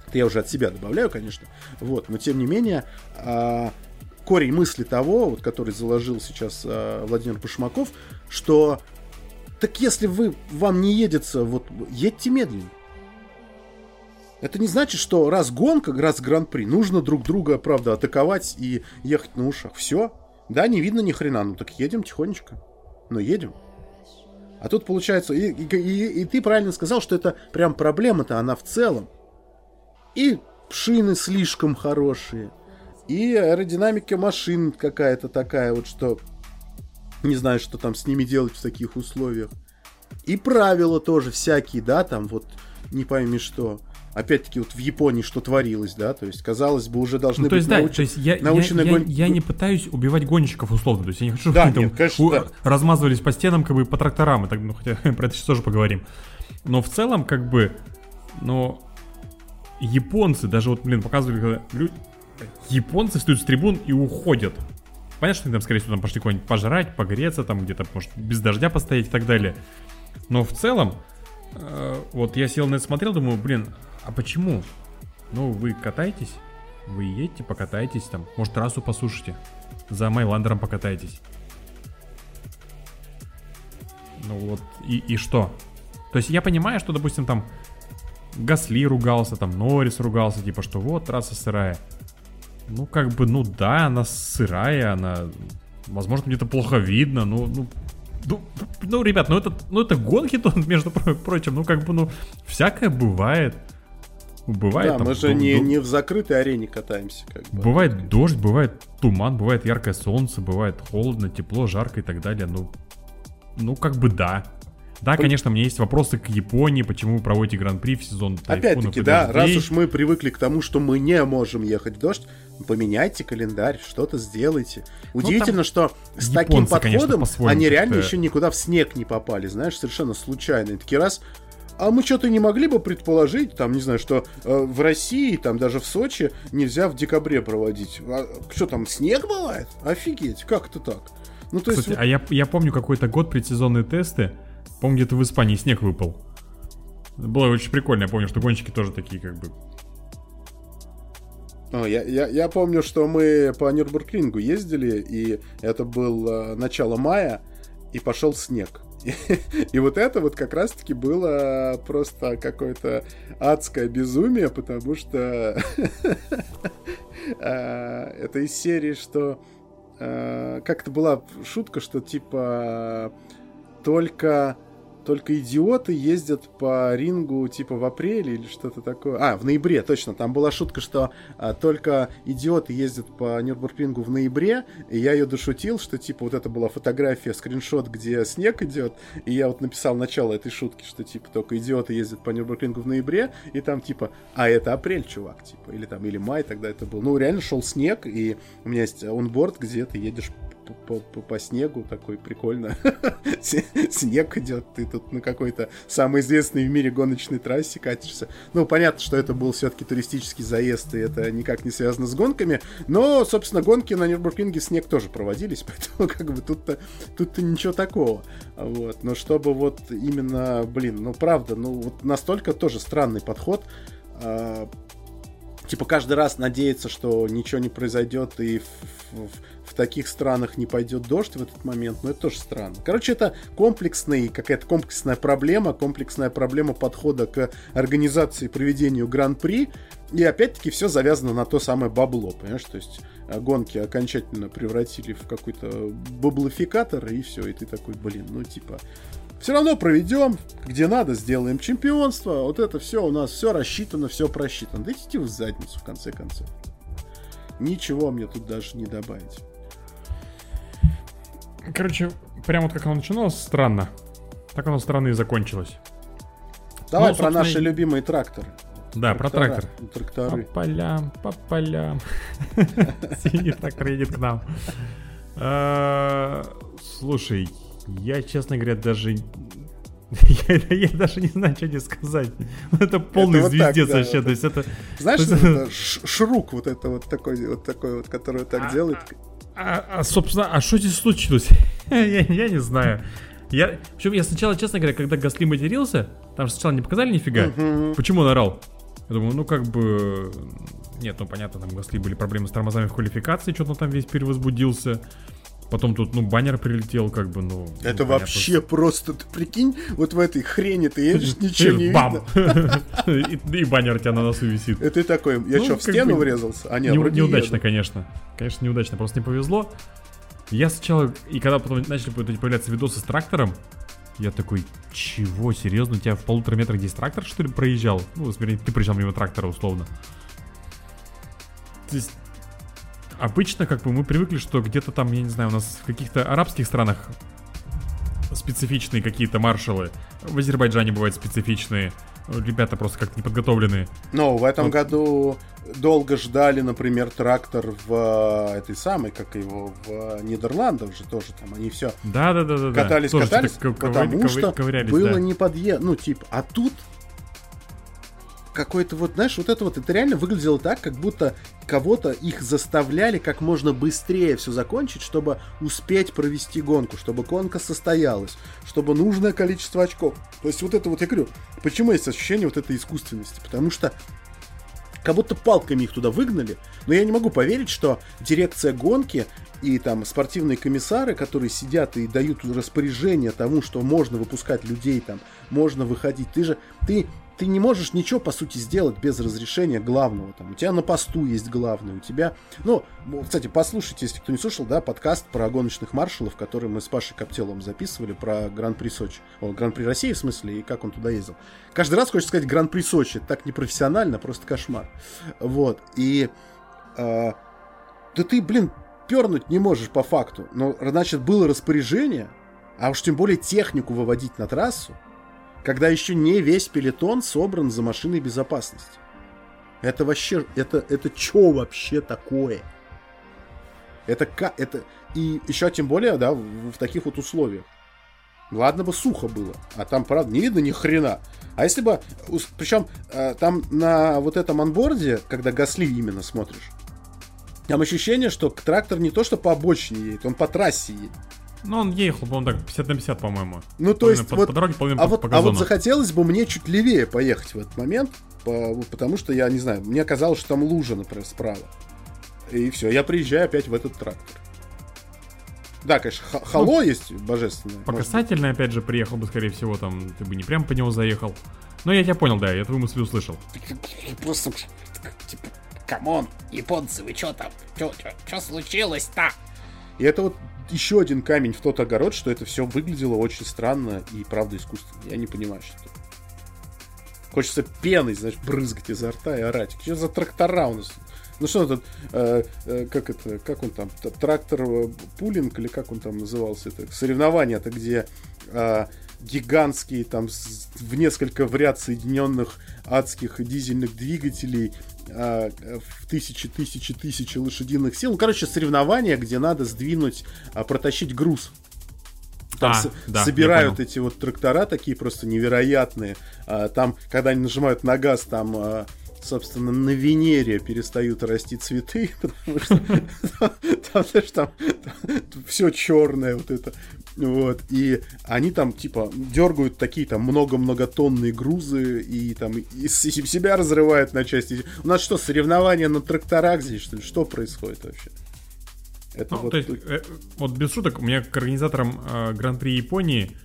Speaker 3: Это я уже от себя добавляю, конечно. Вот, но тем не менее, а, корень мысли того, вот, который заложил сейчас а, Владимир Пашмаков, что так если вы, вам не едется, вот едьте медленнее. Это не значит, что раз гонка, раз гран-при, нужно друг друга, правда, атаковать и ехать на ушах. Все. Да, не видно ни хрена, ну так едем тихонечко. Но едем. А тут получается, и, и, и, и ты правильно сказал, что это прям проблема-то, она в целом. И шины слишком хорошие, и аэродинамика машин какая-то такая вот, что не знаю, что там с ними делать в таких условиях. И правила тоже всякие, да, там вот не пойми что. Опять-таки вот в Японии что творилось, да, то есть казалось бы уже должны ну, то
Speaker 2: быть есть, науч... да, то есть я, научные я, я, я не пытаюсь убивать гонщиков условно, то есть я не хочу,
Speaker 3: да,
Speaker 2: чтобы
Speaker 3: нет,
Speaker 2: там
Speaker 3: конечно,
Speaker 2: у...
Speaker 3: да.
Speaker 2: размазывались по стенам как бы по тракторам, и так, ну хотя [LAUGHS] про это сейчас тоже поговорим. Но в целом как бы, но японцы даже вот, блин, показывали, когда лю... японцы встают с трибун и уходят. Понятно, что они там, скорее всего, там пошли куда-нибудь пожрать, погреться, там где-то, может, без дождя постоять и так далее. Но в целом, э, вот я сел на это смотрел, думаю, блин, а почему? Ну, вы катаетесь, вы едете, покатаетесь там, может, трассу послушайте, за Майландером покатаетесь. Ну вот, и, и что? То есть я понимаю, что, допустим, там Гасли ругался, там Норрис ругался, типа, что вот трасса сырая. Ну, как бы, ну да, она сырая, она, возможно, где-то плохо видно, ну, ну, ну, ну, ребят, ну это, ну это гонки тут, [LAUGHS] между прочим, ну как бы, ну, всякое бывает. Бывает.
Speaker 3: Да,
Speaker 2: там,
Speaker 3: мы же не, не в закрытой арене катаемся. Как
Speaker 2: бы. Бывает дождь, бывает туман, бывает яркое солнце, бывает холодно, тепло, жарко и так далее. Ну, ну как бы да. Да, конечно, у меня есть вопросы к Японии, почему вы проводите гран-при в сезон
Speaker 3: Опять-таки, да, раз уж мы привыкли к тому, что мы не можем ехать в дождь, поменяйте календарь, что-то сделайте. Ну, Удивительно, что с таким подходом конечно, они реально еще никуда в снег не попали, знаешь, совершенно случайно. И такие раз, а мы что-то не могли бы предположить, там, не знаю, что э, в России, там, даже в Сочи нельзя в декабре проводить. А, что там, снег бывает? Офигеть, как это так? Ну, то есть...
Speaker 2: Кстати,
Speaker 3: вот-
Speaker 2: а я, я помню какой-то год предсезонные тесты. Помню, где-то в Испании снег выпал. Было очень прикольно. Я помню, что гонщики тоже такие как бы...
Speaker 3: О, я, я, я помню, что мы по Нюрбургрингу ездили, и это было начало мая, и пошел снег. И, [LAUGHS] и вот это вот как раз-таки было просто какое-то адское безумие, потому что [LAUGHS] э, это из серии, что э, как-то была шутка, что типа только только идиоты ездят по рингу типа в апреле или что-то такое. А, в ноябре, точно. Там была шутка, что а, только идиоты ездят по Нюрбургрингу в ноябре. И я ее дошутил, что типа вот это была фотография, скриншот, где снег идет. И я вот написал начало этой шутки, что типа только идиоты ездят по Нюрбургрингу в ноябре. И там типа, а это апрель, чувак, типа. Или там, или май тогда это был. Ну, реально шел снег, и у меня есть онборд, где ты едешь по, по- по снегу, такой прикольно. [LAUGHS] Снег идет, ты тут на какой-то самой известной в мире гоночной трассе катишься. Ну, понятно, что это был все-таки туристический заезд, и это никак не связано с гонками, но, собственно, гонки на Нюрбургринге снег тоже проводились, [LAUGHS] поэтому как бы тут-то тут-то ничего такого. Вот. Но чтобы вот именно, блин, ну правда, ну вот настолько тоже странный подход. Типа каждый раз надеяться, что ничего не произойдет и в, в- в таких странах не пойдет дождь в этот момент, но это тоже странно. Короче, это комплексный, какая-то комплексная проблема, комплексная проблема подхода к организации проведению гран-при, и опять-таки все завязано на то самое бабло, понимаешь, то есть э, гонки окончательно превратили в какой-то баблофикатор, и все, и ты такой, блин, ну типа, все равно проведем, где надо, сделаем чемпионство. Вот это все у нас все рассчитано, все просчитано. Да идите в задницу, в конце концов. Ничего мне тут даже не добавить.
Speaker 2: Короче, прям вот как оно начиналось, странно. Так оно странно и закончилось.
Speaker 3: Давай
Speaker 2: Ну,
Speaker 3: про
Speaker 2: собственно,
Speaker 3: наши любимые тракторы.
Speaker 2: Да, про
Speaker 3: Трактора.
Speaker 2: трактор. По
Speaker 3: Тракторы.
Speaker 2: полям, по полям. [LAUGHS] Синий трактор едет к нам. А, Слушай, я, честно говоря, даже... Я, [LAUGHS] я даже не знаю, что тебе сказать. Это полный
Speaker 3: вот так,
Speaker 2: звездец
Speaker 3: да,
Speaker 2: вообще.
Speaker 3: вот
Speaker 2: То есть это...
Speaker 3: Знаешь,
Speaker 2: есть это-
Speaker 3: это шрук вот это вот такой, вот такой вот, который вот так делает.
Speaker 2: А, а, собственно, а что здесь случилось? [LAUGHS] я, я не знаю. Я, причем я сначала, честно говоря, когда Гасли матерился, там же сначала не показали нифига. Почему он орал? Я думаю, ну как бы... Нет, ну понятно, там Гасли были проблемы с тормозами в квалификации, что-то он там весь перевозбудился. Потом тут, ну, баннер прилетел, как бы, ну... ну,
Speaker 3: Это
Speaker 2: понятно.
Speaker 3: вообще просто, ты прикинь, вот в этой хрени ты едешь, ничего не
Speaker 2: Бам! [LAUGHS] и, баннер у тебя на носу висит.
Speaker 3: Ты такой, я
Speaker 2: Ну,
Speaker 3: что, в стену врезался? А нет,
Speaker 2: неудачно, конечно. Конечно, неудачно. Просто не повезло. Я сначала, и когда потом начали появляться видосы с трактором, я такой, чего, серьезно? У тебя в полутора метрах здесь трактор, что ли, проезжал? Ну, вернее, ты проезжал мимо трактора, условно. То есть, обычно, как бы, мы привыкли, что где-то там, я не знаю, у нас в каких-то арабских странах специфичные какие-то маршалы. В Азербайджане бывают специфичные. Ребята просто как-то не подготовленные.
Speaker 3: Но в этом
Speaker 2: Вот.
Speaker 3: году долго ждали, например, трактор в э, этой самой, как его, в э, Нидерландах же тоже там, они все
Speaker 2: Да, да, да, да.
Speaker 3: катались,
Speaker 2: Тоже
Speaker 3: катались, потому что
Speaker 2: ковырялись,
Speaker 3: было
Speaker 2: да.
Speaker 3: не подъезд, ну типа, а тут какой-то вот, знаешь, вот это вот, это реально выглядело так, как будто кого-то их заставляли как можно быстрее все закончить, чтобы успеть провести гонку, чтобы гонка состоялась, чтобы нужное количество очков. То есть вот это вот, я говорю, почему есть ощущение вот этой искусственности? Потому что как будто палками их туда выгнали, но я не могу поверить, что дирекция гонки и там спортивные комиссары, которые сидят и дают распоряжение тому, что можно выпускать людей там, можно выходить. Ты же, ты, ты не можешь ничего, по сути, сделать без разрешения главного. Там, у тебя на посту есть главный, у тебя... Ну, кстати, послушайте, если кто не слушал, да, подкаст про гоночных маршалов, который мы с Пашей Коптелом записывали, про Гран-при Сочи. О, Гран-при России, в смысле, и как он туда ездил. Каждый раз хочется сказать Гран-при Сочи. Это так непрофессионально, просто кошмар. Вот. И... э, да ты, блин, пернуть не можешь по факту. Но, значит, было распоряжение, а уж тем более технику выводить на трассу, когда еще не весь пелетон собран за машиной безопасности. Это вообще, это, это что вообще такое? Это как, это, и еще тем более, да, в, в таких вот условиях. Ладно бы сухо было, а там, правда, не видно ни хрена. А если бы, причем там на вот этом анборде, когда Гасли именно смотришь, там ощущение, что трактор не то, что по обочине едет, он по трассе едет.
Speaker 2: Ну, он ехал, по-моему, так, 50 на 50, по-моему.
Speaker 3: Ну, то есть,
Speaker 2: по,
Speaker 3: вот,
Speaker 2: по дороге, половина
Speaker 3: а,
Speaker 2: по,
Speaker 3: вот,
Speaker 2: по
Speaker 3: а вот захотелось бы мне чуть левее поехать в этот момент, по- потому что я не знаю, мне казалось, что там лужа, например, справа. И все, я приезжаю опять в этот трактор. Да, конечно, ха- хало есть божественное.
Speaker 2: По касательной, опять же, приехал бы, скорее всего, там, ты бы не прям по него заехал. Но я тебя понял, да, я твою мысль услышал.
Speaker 5: Просто, типа, come on, японцы, вы чё там? Чё, чё, чё случилось-то?
Speaker 3: И это вот еще один камень в тот огород, что это все выглядело очень странно и правда искусственно. Я не понимаю, что это. Хочется пеной, знаешь, брызгать изо рта и орать. Что за трактора у нас? Ну что этот, э, э, как это, как он там, трактор э, пулинг или как он там назывался, это соревнования-то, где э, гигантские там с- в несколько в ряд соединенных адских дизельных двигателей э, в тысячи, тысячи, тысячи лошадиных сил. Ну, короче, соревнования, где надо сдвинуть, а, протащить груз. Там
Speaker 2: А,
Speaker 3: с-
Speaker 2: да,
Speaker 3: собирают эти вот трактора такие просто невероятные. А, там, когда они нажимают на газ, там, а, собственно, на Венере перестают расти цветы, [LAUGHS] потому что там, знаешь, там все черное вот это. Вот. И они там, типа, дергают такие там много-многотонные грузы и там и и себя разрывают на части. У нас что, соревнования на тракторах здесь, что ли? Что происходит вообще? Это
Speaker 2: Ну,
Speaker 3: вот
Speaker 2: то есть, э, вот без шуток, у меня к организаторам э, Гран-при Японии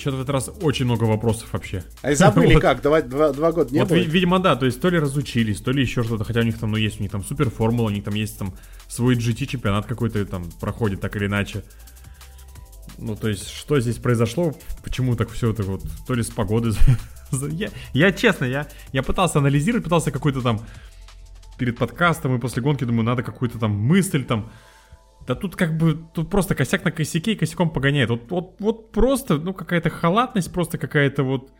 Speaker 2: что-то в этот раз очень много вопросов вообще.
Speaker 3: А и забыли [LAUGHS]
Speaker 2: Вот.
Speaker 3: как? Два, два, два года не
Speaker 2: вот,
Speaker 3: было?
Speaker 2: ви- видимо, да, то есть то ли разучились, то ли еще что-то, хотя у них там, ну, есть у них там супер формула, у них там есть там свой GT чемпионат какой-то там проходит так или иначе. Ну, то есть, что здесь произошло, почему так все это вот, то ли с погодой. [LAUGHS] за- Я, я честно, я, я пытался анализировать, пытался какой-то там перед подкастом и после гонки, думаю, надо какую-то там мысль там. Да тут как бы, тут просто косяк на косяке и косяком погоняет. Вот, вот, вот просто, ну, какая-то халатность, просто какая-то вот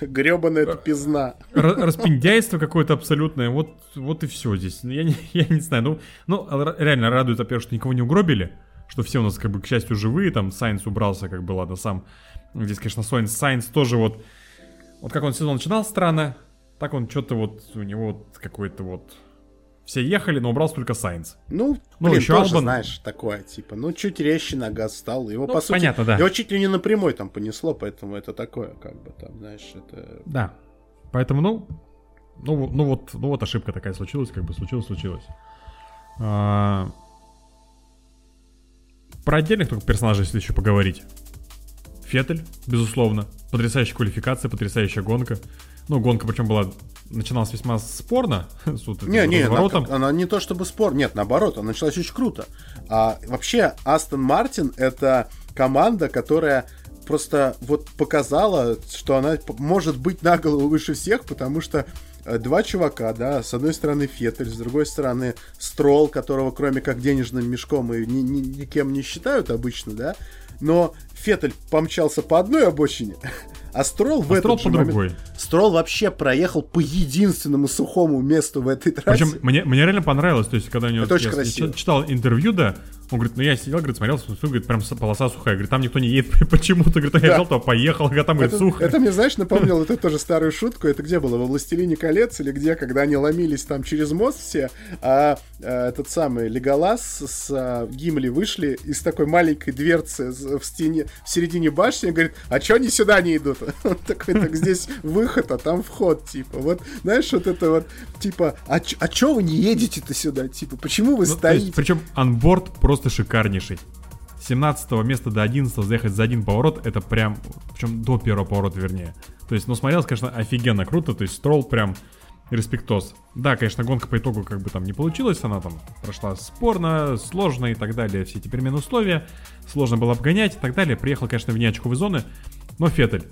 Speaker 3: Гребаная это пизна.
Speaker 2: Ра- распиндяйство какое-то абсолютное. Вот, вот и все здесь. Ну, Я не, [LAUGHS] я не знаю. Ну, ну, р- реально радует, во-первых, что никого не угробили. Что все у нас, как бы, к счастью, живые. Там Сайнс убрался, как бы, ладно, сам. Здесь, конечно, Сайнс, Сайнс тоже вот... Вот как он сезон начинал странно, так он что-то вот... У него вот какой-то вот... Все ехали, но убрался только Сайнс.
Speaker 3: Ну,
Speaker 2: Ну,
Speaker 3: блин,
Speaker 2: еще
Speaker 3: тоже,
Speaker 2: Албан-
Speaker 3: знаешь, такое, типа, ну, чуть резче на газ стал. Его,
Speaker 2: Ну,
Speaker 3: по сути,
Speaker 2: понятно, да.
Speaker 3: его чуть ли не напрямой там понесло, поэтому это такое, как бы, там, знаешь, это...
Speaker 2: Да. Поэтому, ну, ну, ну вот, ну вот ошибка такая случилась, как бы случилось, случилось. А, Про отдельных только персонажей, если еще поговорить. Феттель, безусловно. Потрясающая квалификация, потрясающая гонка. Ну, гонка причем была начиналась весьма спорно. [LAUGHS] с вот
Speaker 3: Не, не, она,
Speaker 2: разворотом.
Speaker 3: как- она не то чтобы спор, нет, наоборот, она началась очень круто. А вообще, Астон Мартин это команда, которая просто вот показала, что она может быть на голову выше всех, потому что э, два чувака, да, с одной стороны Феттель, с другой стороны Строл, которого кроме как денежным мешком и ни- ни- никем не считают обычно, да, но Феттель помчался по одной обочине, [LAUGHS] а Строл в
Speaker 2: А
Speaker 3: этот
Speaker 2: Строл
Speaker 3: же
Speaker 2: по
Speaker 3: момент-. Строл вообще проехал по единственному сухому месту в этой трассе.
Speaker 2: Причем мне, мне реально понравилось, то есть, когда у него
Speaker 3: Это очень
Speaker 2: я
Speaker 3: красиво.
Speaker 2: ч- читал интервью, да, он говорит, ну я сидел, говорит, смотрел, смотрю, говорит, прям полоса сухая. Говорит, там никто не едет [LAUGHS] почему-то, говорит, а я
Speaker 3: Да.
Speaker 2: взял, то поехал, а там, говорит, сухо.
Speaker 3: это мне, знаешь, напомнил [LAUGHS] это тоже старую шутку. Это где было? Во «Властелине колец» или где, когда они ломились там через мост все, а, а, этот самый Леголас с а, Гимли вышли из такой маленькой дверцы в стене, в середине башни, и говорит, а чё они сюда не идут? [LAUGHS] Он такой, так здесь выход, а там вход, типа. Вот, знаешь, вот это вот, типа, а, а чё вы не едете-то сюда? Типа, почему вы
Speaker 2: Ну,
Speaker 3: стоите?
Speaker 2: причем анборд просто шикарнейший. С 17 места до 11 заехать за один поворот, это прям, причем до первого поворота, вернее. То есть, ну, смотрелось, конечно, офигенно круто, то есть, строл прям респектос. Да, конечно, гонка по итогу как бы там не получилась, она там прошла спорно, сложно и так далее, все эти переменные условия, сложно было обгонять и так далее. Приехал, конечно, в неочковые зоны, но Феттель.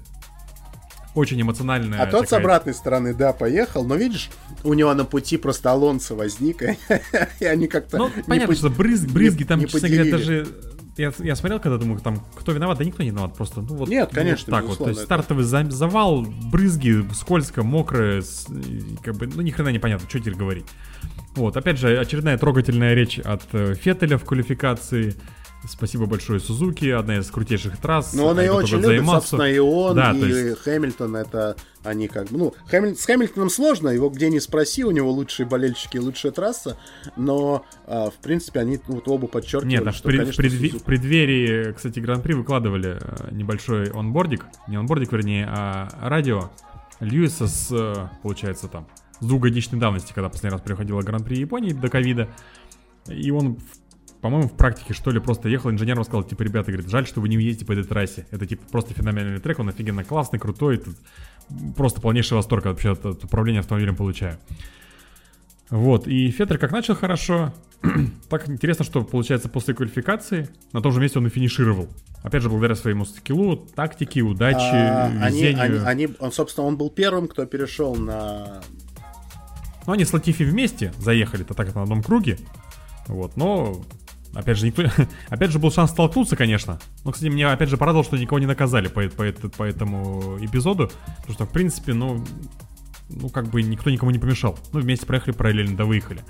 Speaker 2: Очень эмоциональная
Speaker 3: А тот с
Speaker 2: такая-
Speaker 3: обратной стороны, да, поехал, но видишь, у него на пути просто Алонсо возник, [LAUGHS] и они как-то...
Speaker 2: Ну, понятно,
Speaker 3: по-
Speaker 2: что брызг, брызги там, честно говоря, даже... Я, я смотрел, когда думаю, там, кто виноват, да никто не виноват, просто, ну вот...
Speaker 3: Нет, конечно,
Speaker 2: вот так вот, то есть стартовый за- завал, брызги, скользко, мокрое, с- как бы, ну ни хрена непонятно, что теперь говорить. Вот, опять же, очередная трогательная речь от э, Феттеля в квалификации. Спасибо большое Сузуки, одна из крутейших трасс.
Speaker 3: Но он
Speaker 2: Они
Speaker 3: ее очень любит,
Speaker 2: займаться.
Speaker 3: собственно, и он,
Speaker 2: Да,
Speaker 3: и
Speaker 2: есть-
Speaker 3: Хэмилтон, это они как бы, ну, Хэмиль- с Хэмилтоном сложно, его где ни спроси, у него лучшие болельщики, лучшая трасса, но, а, в принципе, они ну, вот оба подчеркивали,
Speaker 2: Нет, а в,
Speaker 3: что,
Speaker 2: пред- в
Speaker 3: конечно,
Speaker 2: предве-
Speaker 3: Сузуки-
Speaker 2: в преддверии, кстати, Гран-при выкладывали э, небольшой онбордик, не онбордик, вернее, а радио Льюиса с, э, получается, там, с двухгодичной давности, когда последний раз приходила Гран-при Японии до ковида, и он, в- по-моему, в практике, что ли, просто ехал инженером, сказал, типа, ребята, говорит, жаль, что вы не ездите по этой трассе, это, типа, просто феноменальный трек, он офигенно классный, крутой, тут просто полнейший восторг вообще от, от управления автомобилем получаю. Вот, и Феттель как начал хорошо, [CLEARS THROAT] так интересно, что получается после квалификации на том же месте он и финишировал. Опять же, благодаря своему скиллу, тактике, удаче,
Speaker 3: А, они,
Speaker 2: везению.
Speaker 3: они, они- он, собственно, он был первым, кто перешел на...
Speaker 2: Ну, они с Латифи вместе заехали-то так на одном круге. Вот, но... Опять же, никто... [LAUGHS] опять же, был шанс столкнуться, конечно. Но, кстати, меня опять же порадовало, что никого не наказали по, по, по этому эпизоду. Потому что, в принципе, ну... Ну, как бы никто никому не помешал. Ну, вместе проехали параллельно, да выехали.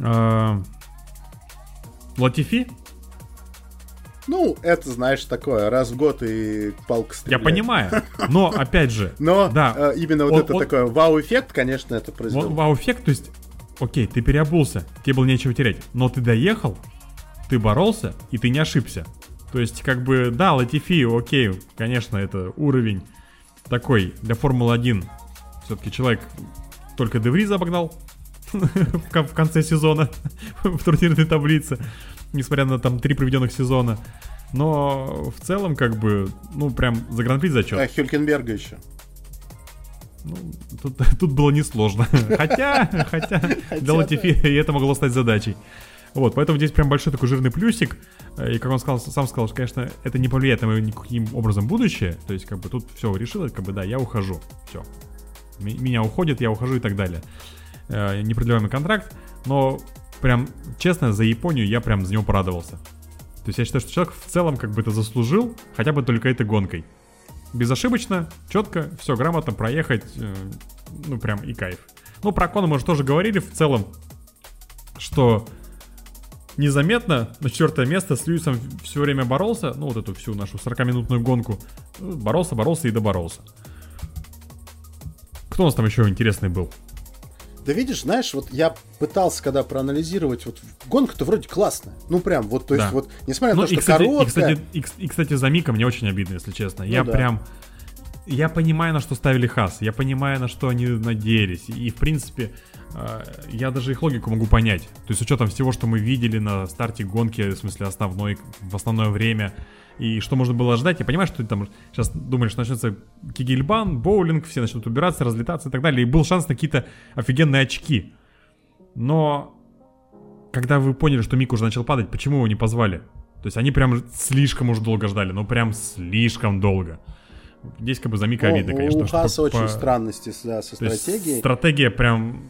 Speaker 2: А, Латифи
Speaker 3: Ну, это, знаешь, такое, раз в год и палка
Speaker 2: Я
Speaker 3: стреляет.
Speaker 2: понимаю, но опять же, [LAUGHS]
Speaker 3: Но
Speaker 2: да,
Speaker 3: э, именно вот это такое вау-эффект, конечно, это произвело.
Speaker 2: вау-эффект, то есть, окей, ты переобулся, тебе было нечего терять, но ты доехал, ты боролся, и ты не ошибся. То есть, как бы, да, Латифи, окей, конечно, это уровень такой для Формулы-1. Все-таки человек только Девриза обогнал [LAUGHS] в конце сезона [LAUGHS] в турнирной таблице, несмотря на там три проведенных сезона. Но в целом, как бы, ну, прям за гран-при зачет.
Speaker 3: А, Хюлькенберга еще.
Speaker 2: Ну, тут, [LAUGHS] тут было несложно. [LAUGHS] Хотя, хотя, для Латифи и это могло стать задачей. Вот, поэтому здесь прям большой такой жирный плюсик. Э, И как он сказал, сам сказал, что, конечно, это не повлияет на мое никаким образом будущее. То есть, как бы тут все решилось, как бы, да, я ухожу. Все. Меня уходит, я ухожу и так далее. Э, Непродлеваемый контракт. Но прям, честно, за Японию я прям за него порадовался. То есть я считаю, что человек в целом как бы это заслужил, хотя бы только этой гонкой. Безошибочно, четко, все грамотно проехать, э, ну прям и кайф. Ну, про Кона мы уже тоже говорили в целом, что незаметно на четвертое место с Льюисом все время боролся, ну вот эту всю нашу 40-минутную гонку, Ну, боролся, боролся и доборолся. Кто у нас там еще интересный был?
Speaker 3: Да видишь, знаешь, вот я пытался когда проанализировать, вот гонка-то вроде классная. Ну прям, вот, то есть
Speaker 2: Да.
Speaker 3: вот, несмотря на
Speaker 2: Ну,
Speaker 3: то,
Speaker 2: и,
Speaker 3: что
Speaker 2: кстати, и,
Speaker 3: короткая...
Speaker 2: кстати, и, и, кстати, за Мика мне очень обидно, если честно. я
Speaker 3: да.
Speaker 2: прям... Я понимаю, на что ставили Хас, я понимаю, на что они надеялись. И, в принципе, я даже их логику могу понять. То есть, с учетом всего, что мы видели на старте гонки, в смысле, основной, в основное время, и что можно было ожидать, я понимаю, что ты там сейчас думаешь, что начнется кигельбан, боулинг, все начнут убираться, разлетаться и так далее, и был шанс на какие-то офигенные очки. Но когда вы поняли, что Мик уже начал падать, почему его не позвали? То есть они прям слишком уж долго ждали, ну прям слишком долго. Здесь как бы за Мика обидно, конечно.
Speaker 3: у Хаса
Speaker 2: по-
Speaker 3: очень
Speaker 2: по-
Speaker 3: странности да, со
Speaker 2: то
Speaker 3: стратегией.
Speaker 2: стратегия прям,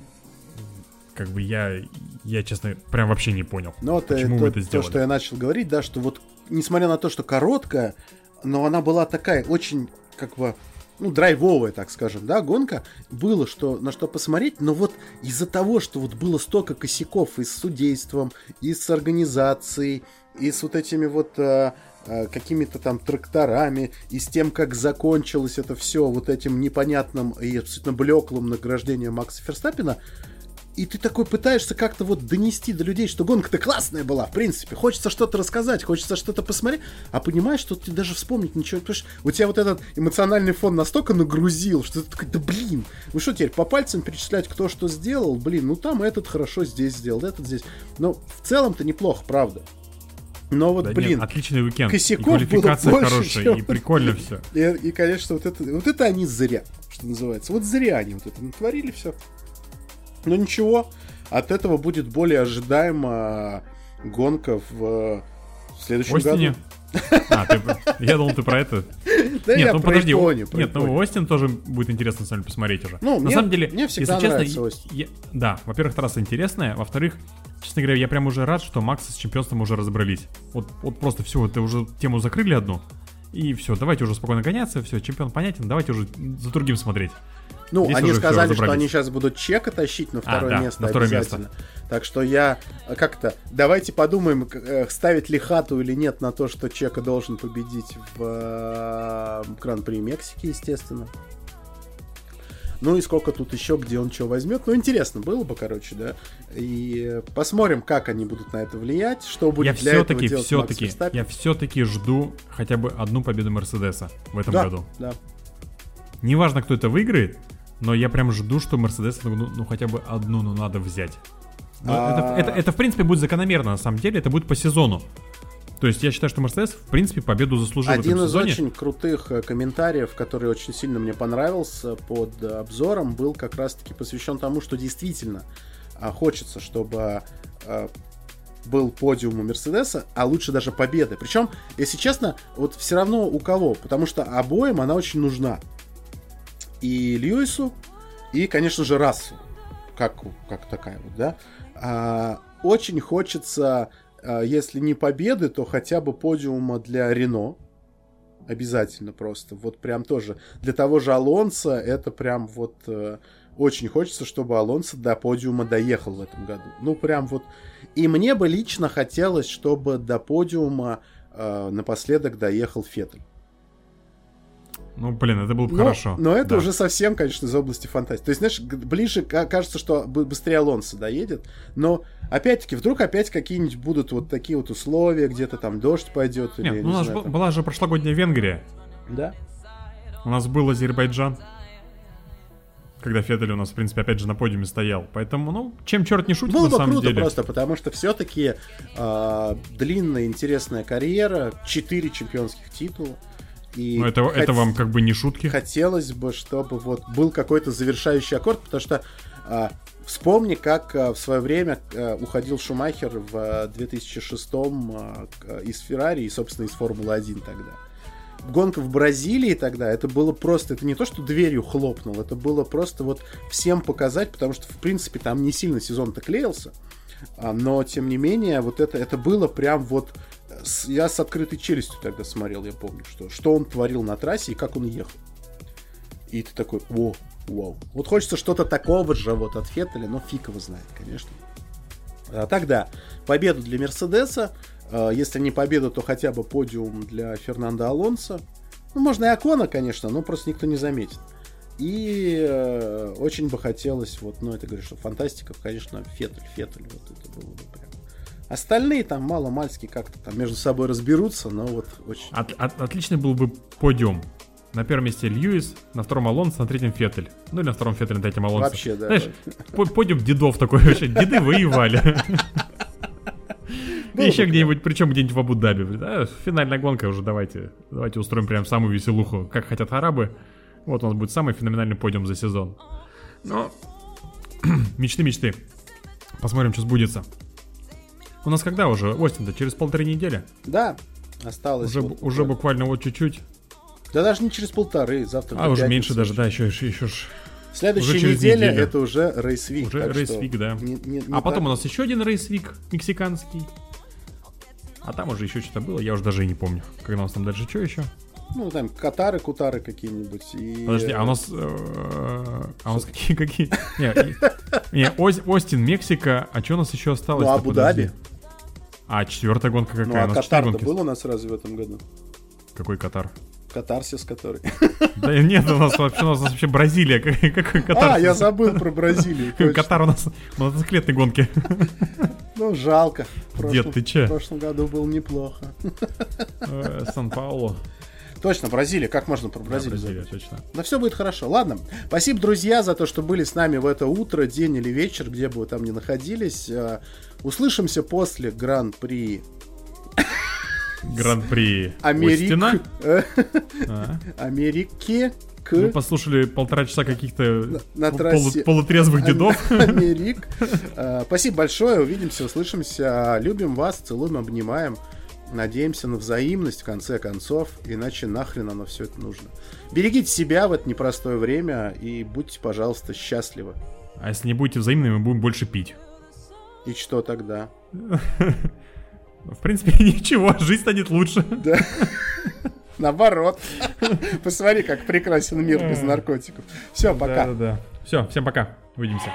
Speaker 2: как бы я, я честно, прям вообще не понял,
Speaker 3: Но это,
Speaker 2: почему
Speaker 3: то,
Speaker 2: вы это
Speaker 3: то,
Speaker 2: сделали.
Speaker 3: что я начал говорить, да, что вот, несмотря на то, что короткая, но она была такая очень, как бы, ну, драйвовая, так скажем, да, гонка, было что, на что посмотреть, но вот из-за того, что вот было столько косяков и с судейством, и с организацией, и с вот этими вот а, а, какими-то там тракторами, и с тем, как закончилось это все вот этим непонятным и абсолютно блеклым награждением Макса Ферстаппина, и ты такой пытаешься как-то вот донести до людей, что гонка-то классная была, в принципе. Хочется что-то рассказать, хочется что-то посмотреть, а понимаешь, что ты даже вспомнить ничего не можешь. У тебя вот этот эмоциональный фон настолько нагрузил, что ты такой, да блин, вы что теперь по пальцам перечислять, кто что сделал? Блин, ну там этот хорошо здесь сделал, этот здесь. Но в целом-то неплохо, правда. Но вот,
Speaker 2: Да нет,
Speaker 3: блин,
Speaker 2: отличный уикенд, и
Speaker 3: косяков было
Speaker 2: квалификация
Speaker 3: больше,
Speaker 2: хорошая,
Speaker 3: чем-
Speaker 2: и прикольно все. [LAUGHS]
Speaker 3: и, и, конечно, вот это, вот это они зря, что называется. Вот зря они вот это натворили все. Но ничего, от этого будет более ожидаема гонка в, в следующем
Speaker 2: Остине.
Speaker 3: году.
Speaker 2: А, ты, я думал, ты про это. [LAUGHS]
Speaker 3: Да
Speaker 2: Нет,
Speaker 3: я
Speaker 2: ну
Speaker 3: про
Speaker 2: подожди,
Speaker 3: Японию, про
Speaker 2: нет, ну. Остин тоже будет интересно с вами посмотреть уже.
Speaker 3: Ну,
Speaker 2: на
Speaker 3: мне-
Speaker 2: самом деле,
Speaker 3: мне всегда
Speaker 2: если честно,
Speaker 3: Остин.
Speaker 2: я- да, во-первых, трасса интересная, во-вторых, честно говоря, я прям уже рад, что Макс с чемпионством уже разобрались. Вот, вот просто все, это уже тему закрыли одну, и все, давайте уже спокойно гоняться, все, чемпион понятен, давайте уже за другим смотреть.
Speaker 3: Ну,
Speaker 2: Здесь
Speaker 3: они сказали, что они сейчас будут чека тащить на второе
Speaker 2: да,
Speaker 3: место
Speaker 2: на второе
Speaker 3: обязательно. Так что я э, как-то давайте подумаем, э, ставить ли хату или нет на то, что Чека должен победить в э, Гран-при Мексики, естественно. Ну и сколько тут еще, где он что возьмет. Ну, интересно было бы, короче, да. И посмотрим, как они будут на это влиять, что будет
Speaker 2: Я
Speaker 3: для этого
Speaker 2: все-таки,
Speaker 3: делать Макс Верстаппен.
Speaker 2: я все-таки жду хотя бы одну победу Мерседеса в этом
Speaker 3: да,
Speaker 2: году.
Speaker 3: да.
Speaker 2: Неважно, кто это выиграет, но я прям жду, что Мерседес, ну, ну, хотя бы одну, ну, надо взять. Ну,
Speaker 3: А-
Speaker 2: это, это, это, в принципе, будет закономерно, на самом деле, это будет по сезону. То есть я считаю, что Мерседес, в принципе, победу заслужил
Speaker 3: Один из
Speaker 2: сезоне.
Speaker 3: очень крутых э, комментариев, который очень сильно мне понравился под э, обзором, был как раз-таки посвящен тому, что действительно а, хочется, чтобы был подиум у Мерседеса, а лучше даже победы. Причем, если честно, вот все равно у кого, потому что обоим она очень нужна. И Льюису, и, конечно же, Рассу, как, как такая вот, да. А, очень хочется, а, если не победы, то хотя бы подиума для Рено. Обязательно просто. Вот прям тоже. Для того же Алонса это прям вот э, очень хочется, чтобы Алонсо до подиума доехал в этом году. Ну прям вот. И мне бы лично хотелось, чтобы до подиума э, напоследок доехал Феттель.
Speaker 2: Ну, блин, это было бы
Speaker 3: Но,
Speaker 2: хорошо.
Speaker 3: но это
Speaker 2: Да.
Speaker 3: уже совсем, конечно, из области фантастики. То есть, знаешь, ближе ка- кажется, что бы- быстрее Алонсо доедет. Но, опять-таки, вдруг опять какие-нибудь будут вот такие вот условия, где-то там дождь пойдет. Или,
Speaker 2: Нет,
Speaker 3: я
Speaker 2: ну,
Speaker 3: не
Speaker 2: у нас
Speaker 3: знаю, там.
Speaker 2: была же прошлогодняя Венгрия.
Speaker 3: Да?
Speaker 2: У нас был Азербайджан. Когда Феттель у нас, в принципе, опять же на подиуме стоял. Поэтому, ну, чем черт не шутит,
Speaker 3: Было
Speaker 2: на
Speaker 3: бы
Speaker 2: самом
Speaker 3: круто
Speaker 2: деле.
Speaker 3: просто, потому что все-таки длинная, интересная карьера, 4 чемпионских титула. И
Speaker 2: Но это, это
Speaker 3: хот-
Speaker 2: вам как бы не шутки.
Speaker 3: хотелось бы, чтобы вот был какой-то завершающий аккорд, потому что а, вспомни, как а, в свое время а, уходил Шумахер в а, 2006 а, к- из Феррари и, собственно, из Формулы-1 тогда. Гонка в Бразилии тогда, это было просто, это не то, что дверью хлопнул, это было просто вот всем показать, потому что, в принципе, там не сильно сезон-то клеился, но, тем не менее, вот это, это было прям вот... я с открытой челюстью тогда смотрел, я помню, что, что он творил на трассе и как он ехал. И ты такой, о, вау. Вот хочется что-то такого же вот от Феттеля, но фиг его знает, конечно. А, тогда победу для Мерседеса. а, Если не победу, то хотя бы подиум для Фернандо Алонсо. Ну, можно и Акона, конечно, но просто никто не заметит. И э, очень бы хотелось, вот, ну, это говорю, что фантастика, конечно, Феттель, Феттель, вот это было бы. Остальные там мало-мальски как-то там между собой разберутся, но вот очень...
Speaker 2: От- от- отличный был бы подиум. На первом месте Льюис, на втором Алонсо, на третьем Феттель. Ну или на втором Феттель, на третьем Алонсо.
Speaker 3: Вообще, да.
Speaker 2: Знаешь, [LAUGHS] по- подиум дедов такой вообще. Деды воевали. [LAUGHS]
Speaker 3: Было
Speaker 2: Еще где-нибудь, причем где-нибудь в Абу-Даби. Да, финальная гонка уже, давайте. Давайте устроим прям самую веселуху, как хотят арабы. Вот у нас будет самый феноменальный подиум за сезон. Но... [CLEARS THROAT] мечты, мечты. Посмотрим, что сбудется. У нас когда уже? Остин-то через полторы недели.
Speaker 3: Да, осталось.
Speaker 2: Уже,
Speaker 3: вот
Speaker 2: уже
Speaker 3: буквально.
Speaker 2: буквально вот чуть-чуть.
Speaker 3: Да даже не через полторы, завтра.
Speaker 2: А, уже меньше даже, да, еще, еще, еще ж.
Speaker 3: Следующая
Speaker 2: уже
Speaker 3: неделя
Speaker 2: неделю.
Speaker 3: это уже рейсвик.
Speaker 2: Уже рейсвик, да.
Speaker 3: не- не- не
Speaker 2: А потом
Speaker 3: так-
Speaker 2: у нас еще один рейсвик мексиканский. А там уже еще что-то было, я уже даже и не помню. Когда у нас там дальше что еще?
Speaker 3: Ну, там, катары, кутары какие-нибудь. И...
Speaker 2: Подожди, а у нас... э, А у нас какие? какие? Не, Остин, Мексика, а что у нас еще осталось?
Speaker 3: Ну, Абу-Даби.
Speaker 2: А, четвертая гонка
Speaker 3: Ну,
Speaker 2: какая?
Speaker 3: а
Speaker 2: у нас четыре
Speaker 3: Катар-то
Speaker 2: гонки.
Speaker 3: был у нас разве в этом году?
Speaker 2: Какой Катар?
Speaker 3: Катарсис, который.
Speaker 2: Да нет, у нас вообще, у нас вообще Бразилия. Какой какой Катар?
Speaker 3: А, я забыл про Бразилию.
Speaker 2: Катар у нас мотоциклетной гонки.
Speaker 3: Ну, жалко.
Speaker 2: Дед, ты че?
Speaker 3: В прошлом году было неплохо.
Speaker 2: Э, Сан-Паулу.
Speaker 3: Точно, Бразилия. Как можно про
Speaker 2: Да,
Speaker 3: Бразилию
Speaker 2: Бразилия,
Speaker 3: забыть?
Speaker 2: точно.
Speaker 3: Да все будет хорошо. Ладно. Спасибо, друзья, за то, что были с нами в это утро, день или вечер, где бы вы там ни находились. Услышимся после Гран-при
Speaker 2: Гран-при
Speaker 3: Америк.
Speaker 2: А.
Speaker 3: Америки к
Speaker 2: Мы послушали полтора часа каких-то
Speaker 3: на
Speaker 2: полу-
Speaker 3: трассе.
Speaker 2: полутрезвых дедов.
Speaker 3: Америк. Э, Спасибо большое. Увидимся, услышимся. Любим вас, целуем, обнимаем. Надеемся на взаимность в конце концов, иначе нахрен оно все это нужно. Берегите себя в это непростое время и будьте, пожалуйста, счастливы.
Speaker 2: А если не будете взаимными, мы будем больше пить.
Speaker 3: И что тогда?
Speaker 2: В принципе, [LAUGHS] ничего, жизнь станет лучше.
Speaker 3: Да. Наоборот. Посмотри, как прекрасен мир без наркотиков. Все, пока.
Speaker 2: Да-да-да. Все, всем пока. Увидимся.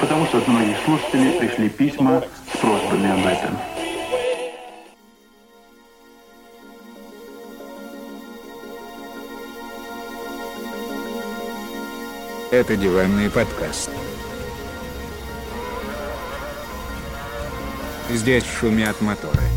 Speaker 1: Потому что от многих слушателей пришли письма с просьбами об этом.
Speaker 4: Это диванный подкаст. Здесь шумят моторы.